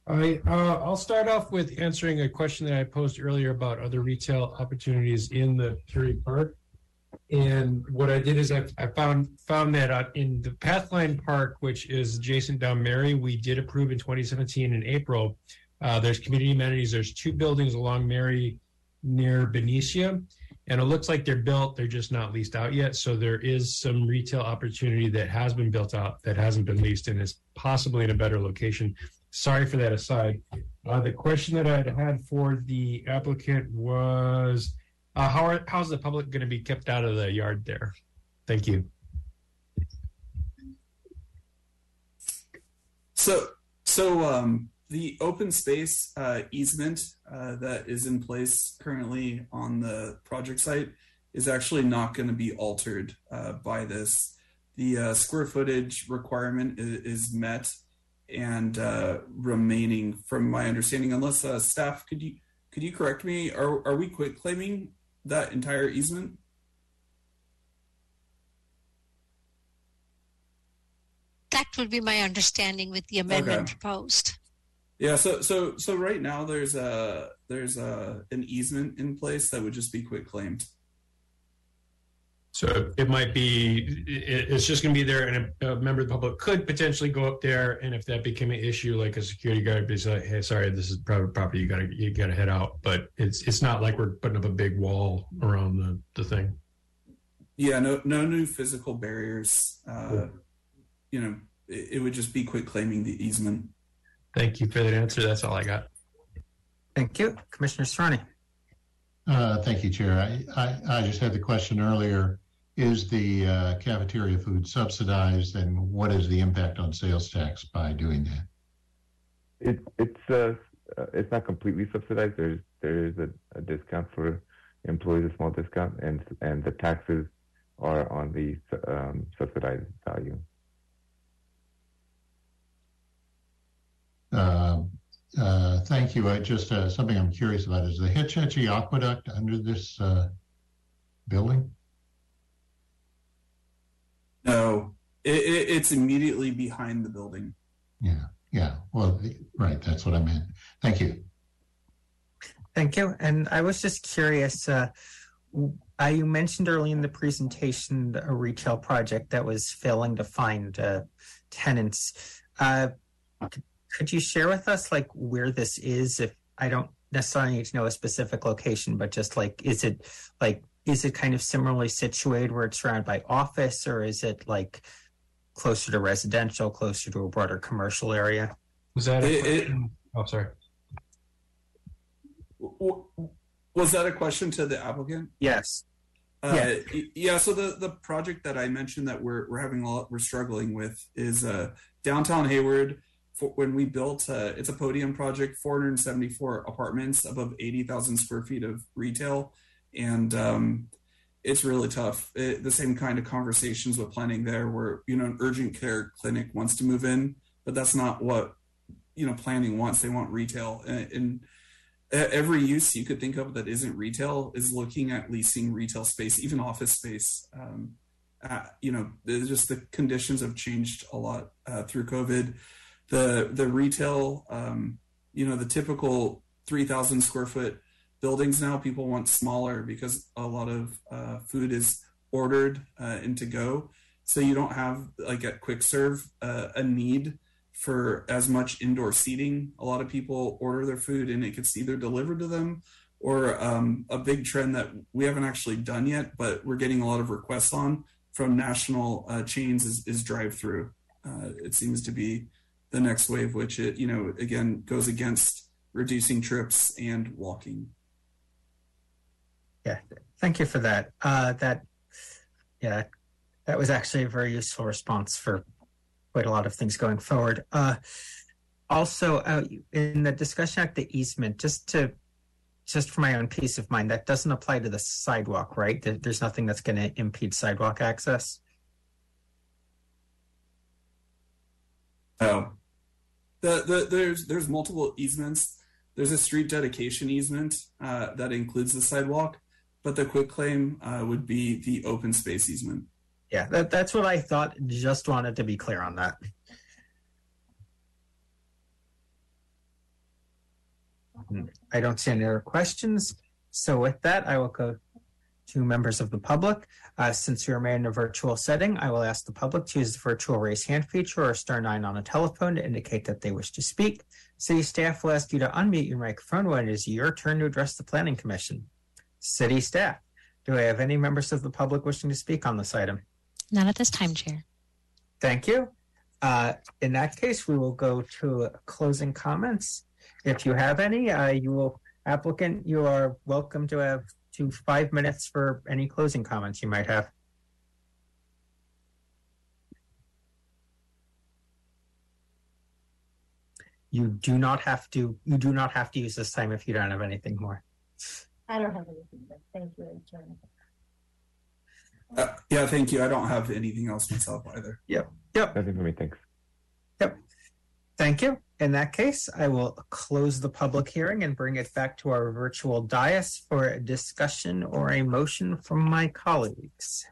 I, uh, I'll start off with answering a question that I posed earlier about other retail opportunities in the Peery Park. And what I did is I, I found found that uh, in the Pathline Park, which is adjacent down Mary, we did approve in 2017 in April. Uh, there's community amenities. There's two buildings along Mary near Benicia, and it looks like they're built. They're just not leased out yet. So there is some retail opportunity that has been built out that hasn't been leased and is possibly in a better location. Sorry for that aside. Uh, the question that I had for the applicant was uh, how are, how's the public going to be kept out of the yard there? Thank you. So, so um, the open space uh, easement uh, that is in place currently on the project site is actually not going to be altered uh, by this. The uh, square footage requirement is, is met and uh, remaining, from my understanding. Unless uh, staff, could you could you correct me? Are are we quit claiming that entire easement? That would be my understanding with the amendment Okay. proposed. Yeah, so so so right now there's a there's a an easement in place that would just be quit claimed. So it might be, it's just going to be there, and a, a member of the public could potentially go up there, and if that became an issue, like a security guard, be like, "Hey, sorry, this is private property. You gotta, you gotta head out." But it's, it's not like we're putting up a big wall around the, the thing. Yeah, no no new physical barriers. Uh, Cool. You know, it, it would just be quit claiming the easement. Thank you for that answer. That's all I got. Thank you. Commissioner Serrani. Uh, Thank you, Chair. I, just had the question earlier. Is the uh, cafeteria food subsidized and what is the impact on sales tax by doing that? It, it's uh, it's not completely subsidized. There's there is a, a discount for employees, a small discount, and and the taxes are on the um, subsidized value. Uh, uh, Thank you. I just, uh, something I'm curious about is the Hetch Hetchy Aqueduct under this uh, building? No, it, it, it's immediately behind the building. Yeah, yeah. Well, right, that's what I meant. Thank you. Thank you. And I was just curious, uh, w- uh, you mentioned early in the presentation a retail project that was failing to find uh, tenants. Uh, c- could you share with us like where this is? If I don't necessarily need to know a specific location, but just like, is it like, is it kind of similarly situated where it's surrounded by office or is it like closer to residential, closer to a broader commercial area? Was that? A It- it- oh, sorry. W- w- Was that a question to the applicant? Yes. Uh, Yeah. yeah. So the the project that I mentioned that we're we're having a lot we're struggling with is uh, downtown Hayward. For when we built, uh, it's a podium project, 474 apartments above 80,000 square feet of retail, and um, it's really tough. It, the same kind of conversations with planning there, where you know an urgent care clinic wants to move in, but that's not what you know planning wants. They want retail, and, and every use you could think of that isn't retail is looking at leasing retail space, even office space. Um, uh, you know, just the conditions have changed a lot uh, through COVID. The the retail, um, you know, the typical three thousand square foot buildings now people want smaller because a lot of uh, food is ordered uh, and to go. So you don't have like at quick serve uh, a need for as much indoor seating. A lot of people order their food and it gets either delivered to them or um, a big trend that we haven't actually done yet, but we're getting a lot of requests on from national uh, chains is, is drive through. Uh, it seems to be the next wave, which it, you know, again, goes against reducing trips and walking. Yeah, thank you for that. Uh, that, yeah, that was actually a very useful response for quite a lot of things going forward. Uh, also, uh, in the discussion at the easement, just to just for my own peace of mind, that doesn't apply to the sidewalk, right? There's nothing that's going to impede sidewalk access. Oh, the, the there's there's multiple easements. There's a street dedication easement uh, that includes the sidewalk, but the quit claim uh, would be the open space easement. Yeah, that, that's what I thought. Just wanted to be clear on that. I don't see any other questions. So with that, I will go to members of the public. Uh, since we remain in a virtual setting, I will ask the public to use the virtual raise hand feature or star nine on a telephone to indicate that they wish to speak. City staff will ask you to unmute your microphone when it is your turn to address the Planning Commission. City staff, do I have any members of the public wishing to speak on this item? Not at this time, Chair. Thank you. Uh, in that case, we will go to closing comments. If you have any, uh, you will applicant, you are welcome to have to five minutes for any closing comments you might have. You do not have to. You do not have to use this time if you don't have anything more. I don't have anything, but thank you, Chairman. Uh, yeah, thank you. I don't have anything else myself either. Yep. Yep. Nothing for me. Thanks. Yep. Thank you. In that case, I will close the public hearing and bring it back to our virtual dais for a discussion or a motion from my colleagues.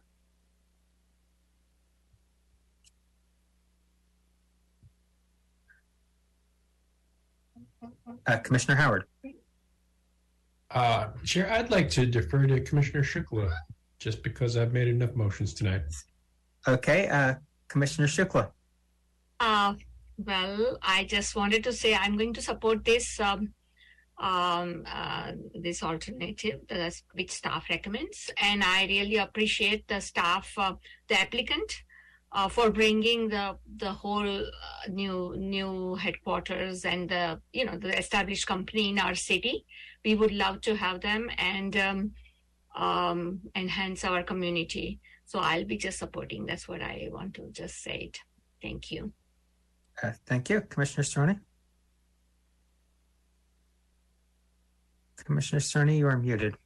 Uh, Commissioner Howard. Uh, Chair, I'd like to defer to Commissioner Shukla, just because I've made enough motions tonight. Okay, uh, Commissioner Shukla. Uh, well, I just wanted to say I'm going to support this um, um, uh, this alternative uh, which staff recommends, and I really appreciate the staff, uh, the applicant, uh, for bringing the the whole uh, new new headquarters and the you know the established company in our city. We would love to have them and um, um, enhance our community. So I'll be just supporting. That's what I want to just say. It. Thank you. Uh, thank you, Commissioner Cerny. Commissioner Cerny, you are muted.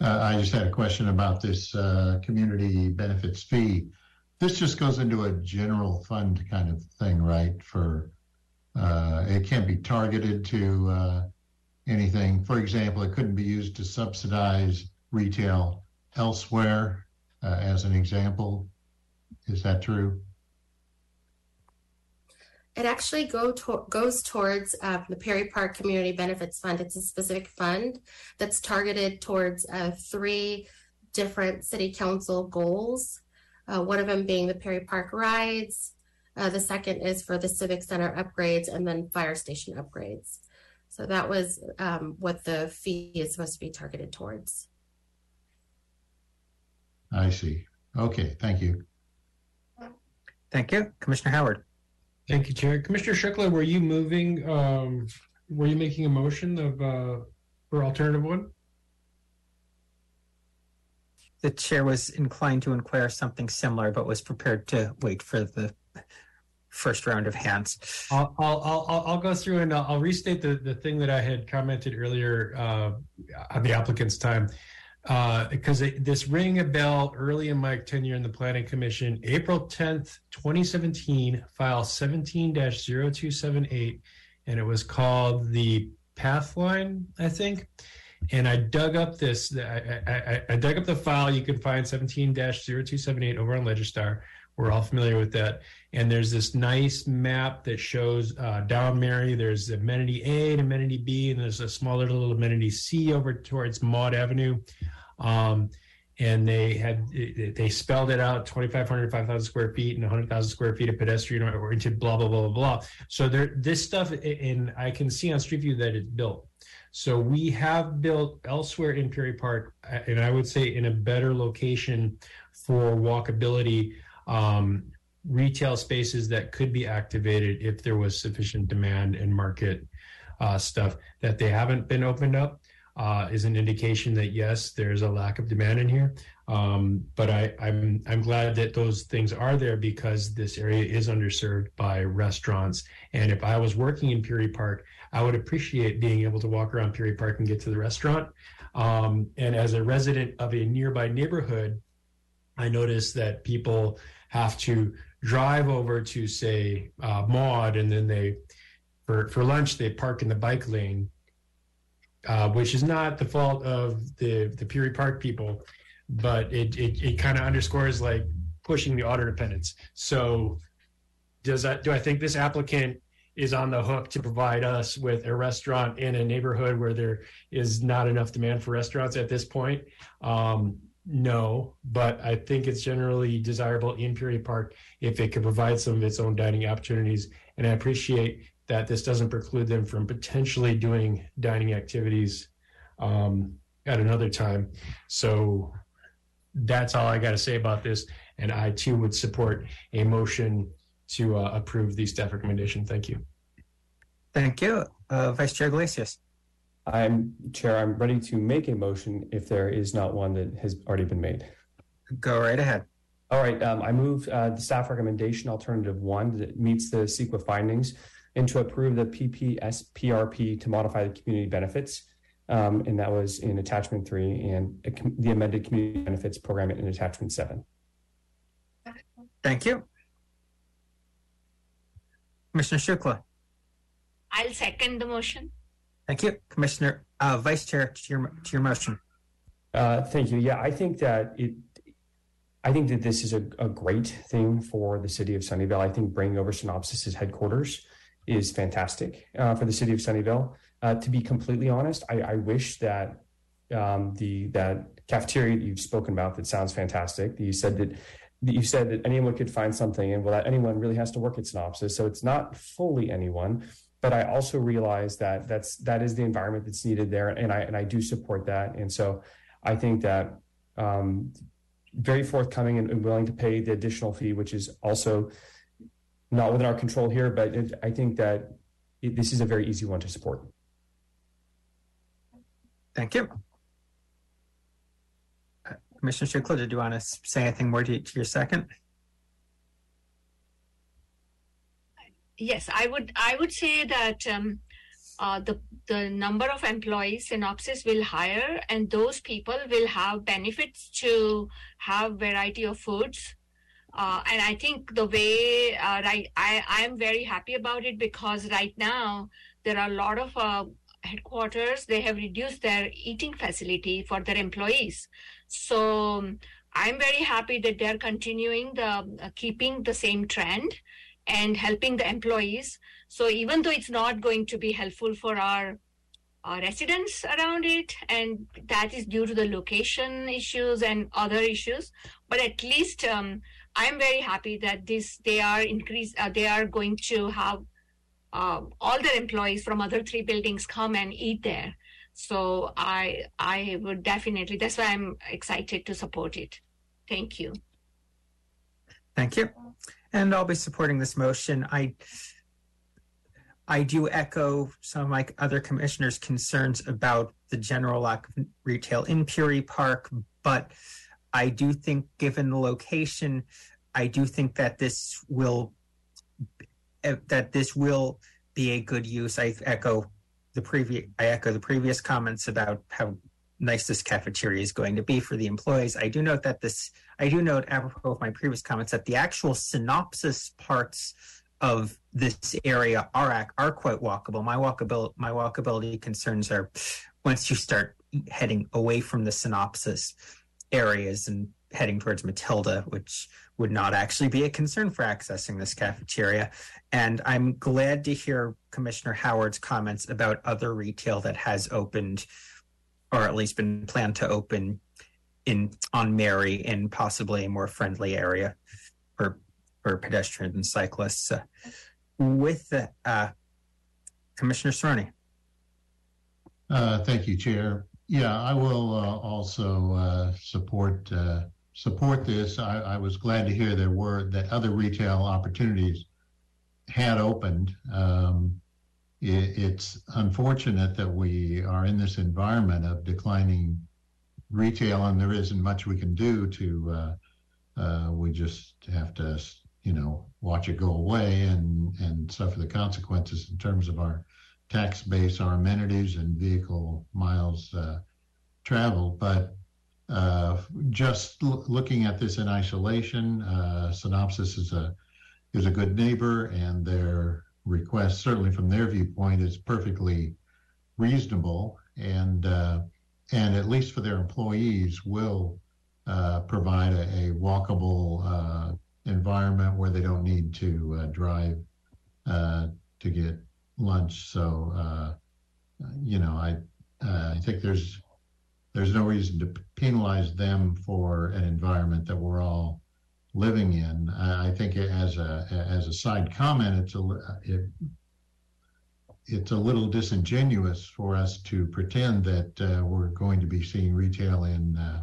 Uh, I just had a question about this uh, community benefits fee. This just goes into a general fund kind of thing, right? For uh, it can't be targeted to uh, anything. For example, it couldn't be used to subsidize retail elsewhere, uh, as an example. Is that true? It actually go to- goes towards uh, the Peery Park Community Benefits Fund. It's a specific fund that's targeted towards uh, three different city council goals. Uh, one of them being the Peery Park rides. Uh, the second is for the Civic Center upgrades and then fire station upgrades. So that was um, what the fee is supposed to be targeted towards. I see. Okay, thank you. Thank you, Commissioner Howard. Thank you, Chair. Commissioner Shukla, were you moving, um, were you making a motion of, uh, for alternative one? The chair was inclined to inquire something similar, but was prepared to wait for the first round of hands. I'll, I'll, I'll, I'll go through and I'll, I'll restate the, the thing that I had commented earlier, uh, on the applicant's time. Uh, because it, this rang a bell early in my tenure in the planning commission, April 10th, 2017, file 17-0278, and it was called the Pathline, I think. And I dug up this, I, I, I, I dug up the file. You can find 17-0278 over on Legistar. We're all familiar with that. And there's this nice map that shows uh, down Mary. There's amenity A and amenity B, and there's a smaller little amenity C over towards Maude Avenue. Um, and they had they spelled it out 2,500, 5,000 square feet and 100,000 square feet of pedestrian oriented, blah blah blah blah blah. So there, this stuff, and I can see on Street View that it's built. So we have built elsewhere in Peery Park, and I would say in a better location for walkability um, retail spaces that could be activated if there was sufficient demand and market uh, stuff that they haven't been opened up. uh, is an indication that yes, there's a lack of demand in here. Um, but I, I'm I'm glad that those things are there because this area is underserved by restaurants. And if I was working in Peery Park, I would appreciate being able to walk around Peery Park and get to the restaurant. Um, and as a resident of a nearby neighborhood, I noticed that people have to drive over to say uh, Maude, and then they for for lunch they park in the bike lane, uh, which is not the fault of the the Peery Park people, but it it, it kind of underscores like pushing the auto dependence. So does that do I think this applicant is on the hook to provide us with a restaurant in a neighborhood where there is not enough demand for restaurants at this point? Um, no, but I think it's generally desirable in Peery Park if it could provide some of its own dining opportunities. And I appreciate that this doesn't preclude them from potentially doing dining activities um, at another time. So that's all I got to say about this. And I too would support a motion to uh, approve the staff recommendation. Thank you. Thank you. Uh, Vice Chair Iglesias. I'm Chair. I'm ready to make a motion if there is not one that has already been made. Go right ahead. All right. Um, I move uh, the staff recommendation alternative one that meets the CEQA findings and to approve the PPSPRP to modify the community benefits. Um, and that was in attachment three and the amended community benefits program in attachment seven. Thank you. Commissioner Shukla. I'll second the motion. Thank you, Commissioner uh, Vice Chair. To your to your motion. Uh, thank you. Yeah, I think that it. I think that this is a, a great thing for the city of Sunnyvale. I think bringing over Synopsys headquarters is fantastic uh, for the city of Sunnyvale. Uh, to be completely honest, I, I wish that um, the that cafeteria that you've spoken about that sounds fantastic. You said that you said that anyone could find something, and well, that anyone really has to work at Synopsys, so it's not fully anyone. But I also realize that that's that is the environment that's needed there, and I and I do support that. And so I think that um, very forthcoming and, willing to pay the additional fee, which is also not within our control here. But it, I think that it, this is a very easy one to support. Thank you. Commissioner Strickler, did you want to say anything more to, to your second? Yes, I would. I would say that um, uh, the the number of employees Synopsys will hire, and those people will have benefits to have variety of foods. Uh, and I think the way uh, right, I I am very happy about it because right now there are a lot of uh, headquarters. They have reduced their eating facility for their employees. So um, I'm very happy that they're continuing the uh, keeping the same trend and helping the employees. So even though it's not going to be helpful for our, our residents around it, and that is due to the location issues and other issues, but at least um, I'm very happy that this they are increase uh, they are going to have uh, all their employees from other three buildings come and eat there. So I I would definitely that's why I'm excited to support it. Thank you. Thank you. And I'll be supporting this motion. I I do echo some of my other commissioners' concerns about the general lack of retail in Peery Park, but I do think, given the location, I do think that this will that this will be a good use. I echo the previous I echo the previous comments about how nice this cafeteria is going to be for the employees. I do note that this I do note apropos of my previous comments that the actual Synopsys parts of this area are are quite walkable. My walkability my walkability concerns are once you start heading away from the Synopsys areas and heading towards Mathilda, which would not actually be a concern for accessing this cafeteria. And I'm glad to hear Commissioner Howard's comments about other retail that has opened or at least been planned to open in on Mary in possibly a more friendly area for for pedestrians and cyclists. Uh, with uh, Commissioner Serrone. Uh, thank you, Chair. Yeah, I will uh, also uh, support support this. I, I, was glad to hear there were that other retail opportunities had opened, um, it, it's unfortunate that we are in this environment of declining retail, and there isn't much we can do to. Uh, uh, we just have to, you know, watch it go away and and suffer the consequences in terms of our tax base, our amenities, and vehicle miles uh, traveled. But uh, just l- looking at this in isolation, uh, Synopsys is a is a good neighbor, and their request, certainly from their viewpoint, is perfectly reasonable, and uh, and at least for their employees, will uh, provide a, a walkable uh, environment where they don't need to uh, drive uh, to get lunch. So, you know, I I think there's there's no reason to penalize them for an environment that we're all living in. I, I think as a as a side comment, it's a it, it's a little disingenuous for us to pretend that uh, we're going to be seeing retail in uh,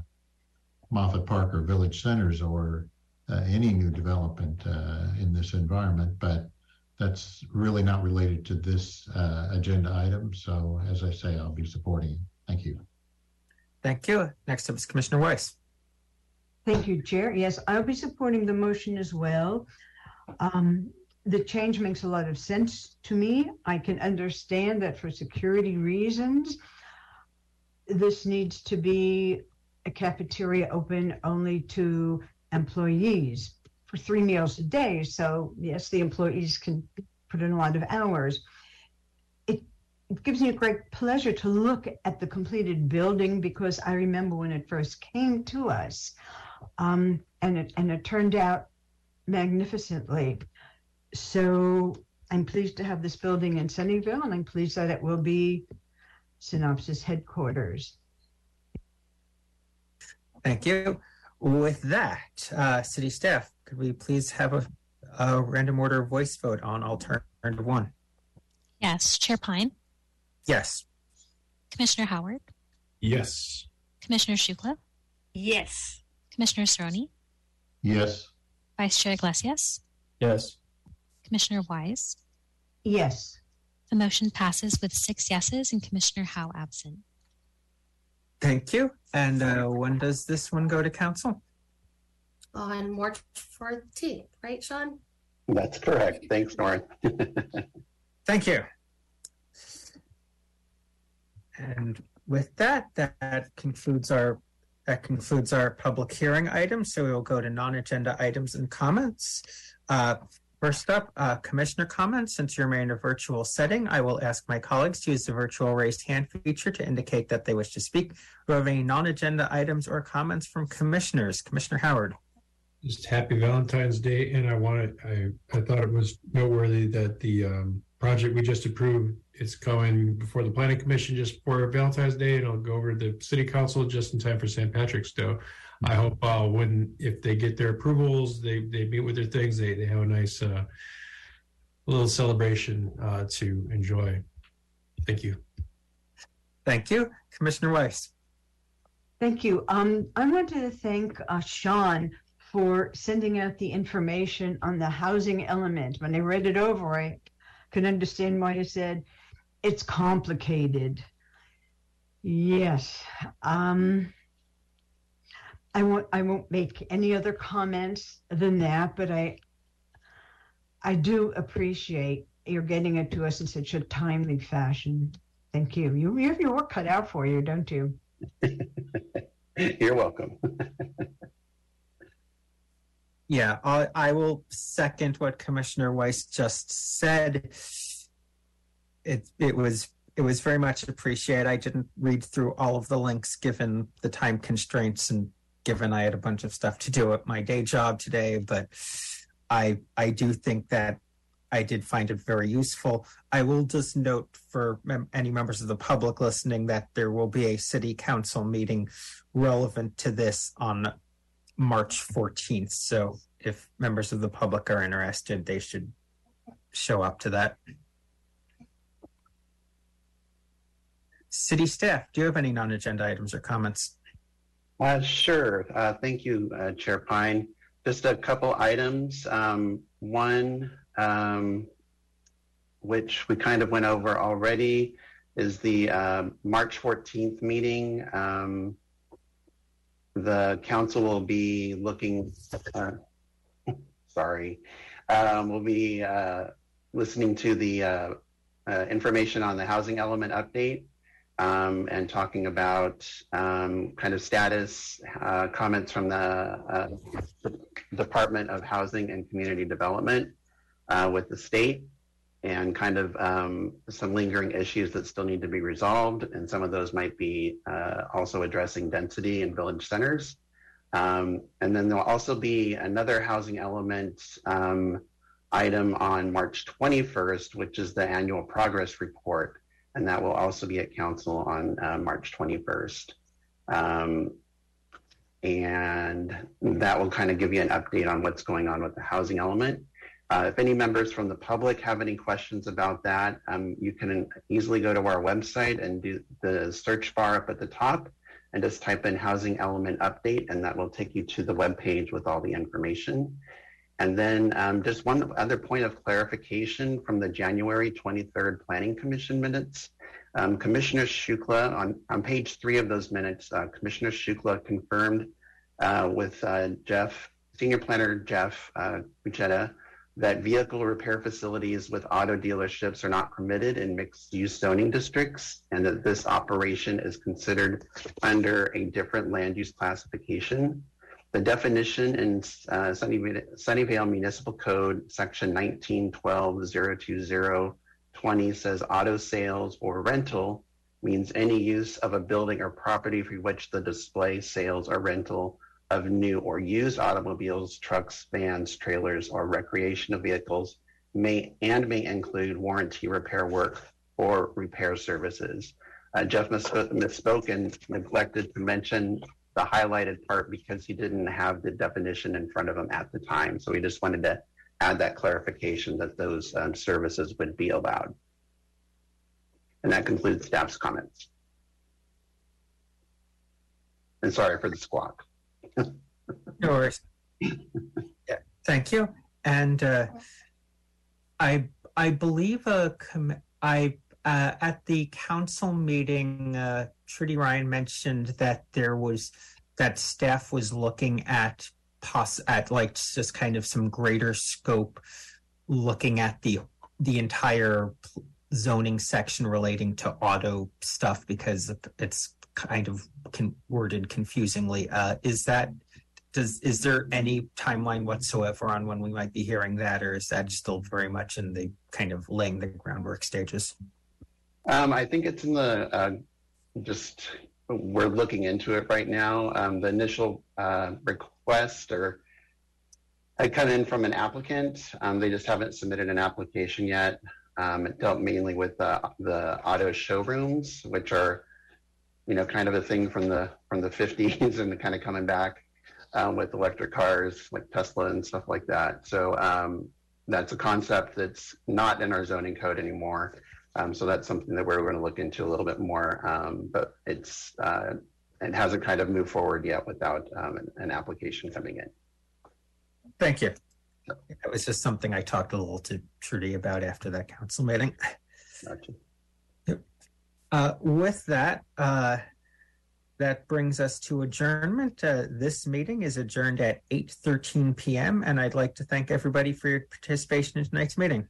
Moffett Park or village centers or uh, any new development uh, in this environment, but that's really not related to this uh, agenda item. So, as I say, I'll be supporting. It. Thank you. Thank you. Next up is Commissioner Weiss. Thank you, Chair. Yes, I'll be supporting the motion as well. Um, the change makes a lot of sense to me. I can understand that for security reasons, this needs to be a cafeteria open only to employees for three meals a day. So, yes, the employees can put in a lot of hours. It, it gives me a great pleasure to look at the completed building because I remember when it first came to us. Um, and it and it turned out magnificently. So I'm pleased to have this building in Sunnyvale, and I'm pleased that it will be Synopsys headquarters. Thank you. With that, uh, city staff, could we please have a, a random order voice vote on alternative one? Yes. Chair Pyne, Yes. Commissioner Howard, Yes. Commissioner Shukla, Yes. Commissioner Serrone, Yes. Vice Chair Iglesias, Yes. Commissioner Weiss. Yes. The motion passes with six yeses and Commissioner Howe absent. Thank you. And uh, when does this one go to council? On March 14th, right, Sean? That's correct. Thanks, Norrin. Thank you. And with that, that concludes our that concludes our public hearing items. So we will go to non-agenda items and comments. Uh, first up, uh, commissioner comments. Since you're in a virtual setting, I will ask my colleagues to use the virtual raised hand feature to indicate that they wish to speak. Do have any non-agenda items or comments from commissioners? Commissioner Howard. Just happy Valentine's Day, and I wanted I I thought it was noteworthy that the um, project we just approved it's going before the planning commission just for Valentine's Day, and it'll go over to the city council just in time for St. Patrick's Day. I hope uh, when if they get their approvals, they they meet with their things, they they have a nice uh, little celebration uh, to enjoy. Thank you. Thank you, Commissioner Weiss. Thank you. Um, I wanted to thank uh, Sean for sending out the information on the housing element. When I read it over, I could understand why you said it's complicated. Yes. Um, I won't. I won't make any other comments than that. But I, I do appreciate you're getting it to us in such a timely fashion. Thank you. You, you have your work cut out for you, don't you? You're welcome. Yeah, I, I will second what Commissioner Weiss just said. It it was it was very much appreciated. I didn't read through all of the links given the time constraints and given I had a bunch of stuff to do at my day job today, but I I do think that I did find it very useful. I will just note for mem- any members of the public listening that there will be a city council meeting relevant to this on March 14th. So if members of the public are interested, they should show up to that. City staff, do you have any non agenda items or comments? Uh, sure. Uh, thank you, uh, Chair Pyne. Just a couple items. Um, one, um, which we kind of went over already, is the um, March 14th meeting. Um, the council will be looking, uh, sorry, um, we'll be uh, listening to the uh, information on the housing element update um, and talking about um, kind of status uh, comments from the uh, Department of Housing and Community Development uh, with the state and kind of um, some lingering issues that still need to be resolved. And some of those might be uh, also addressing density in village centers. Um, and then there'll also be another housing element um, item on March 21st, which is the annual progress report. And that will also be at council on uh, March 21st. Um, and that will kind of give you an update on what's going on with the housing element. Uh, if any members from the public have any questions about that, um, you can easily go to our website and do the search bar up at the top and just type in housing element update, and that will take you to the web page with all the information. And then um, just one other point of clarification from the January 23rd Planning Commission minutes. Um, Commissioner Shukla, on, on page three of those minutes, uh, Commissioner Shukla confirmed uh, with uh, Jeff, Senior Planner Jeff uh, that vehicle repair facilities with auto dealerships are not permitted in mixed use zoning districts and that this operation is considered under a different land use classification. The definition in uh, Sunnyvale, Sunnyvale Municipal Code, section 1912-02020 says auto sales or rental means any use of a building or property for which the display, sales, or rental of new or used automobiles, trucks, vans, trailers, or recreational vehicles may and may include warranty repair work or repair services. Uh, Jeff misspoke and neglected to mention the highlighted part because he didn't have the definition in front of him at the time. So we just wanted to add that clarification that those um, services would be allowed. And that concludes staff's comments. And sorry for the squawk. No worries. yeah, thank you. And uh, I I believe a com- I uh, at the council meeting, uh, Trudi Ryan mentioned that there was that staff was looking at poss at like just kind of some greater scope, looking at the the entire zoning section relating to auto stuff because it's kind of con- worded confusingly. Uh, is that does is there any timeline whatsoever on when we might be hearing that, or is that still very much in the kind of laying the groundwork stages? Um, I think it's in the uh, just we're looking into it right now. Um, the initial uh, request or had come in from an applicant. Um, they just haven't submitted an application yet. Um, it dealt mainly with the auto showrooms, which are you know, kind of a thing from the from the 50s and kind of coming back um, with electric cars like Tesla and stuff like that. So um, that's a concept that's not in our zoning code anymore. Um, so that's something that we're going to look into a little bit more, um, but it's uh, it hasn't kind of moved forward yet without um, an, an, application coming in. Thank you. That was just something I talked a little to Trudi about after that council meeting. Gotcha. Uh, with that, uh, that brings us to adjournment. Uh, this meeting is adjourned at 8.13 p.m. And I'd like to thank everybody for your participation in tonight's meeting.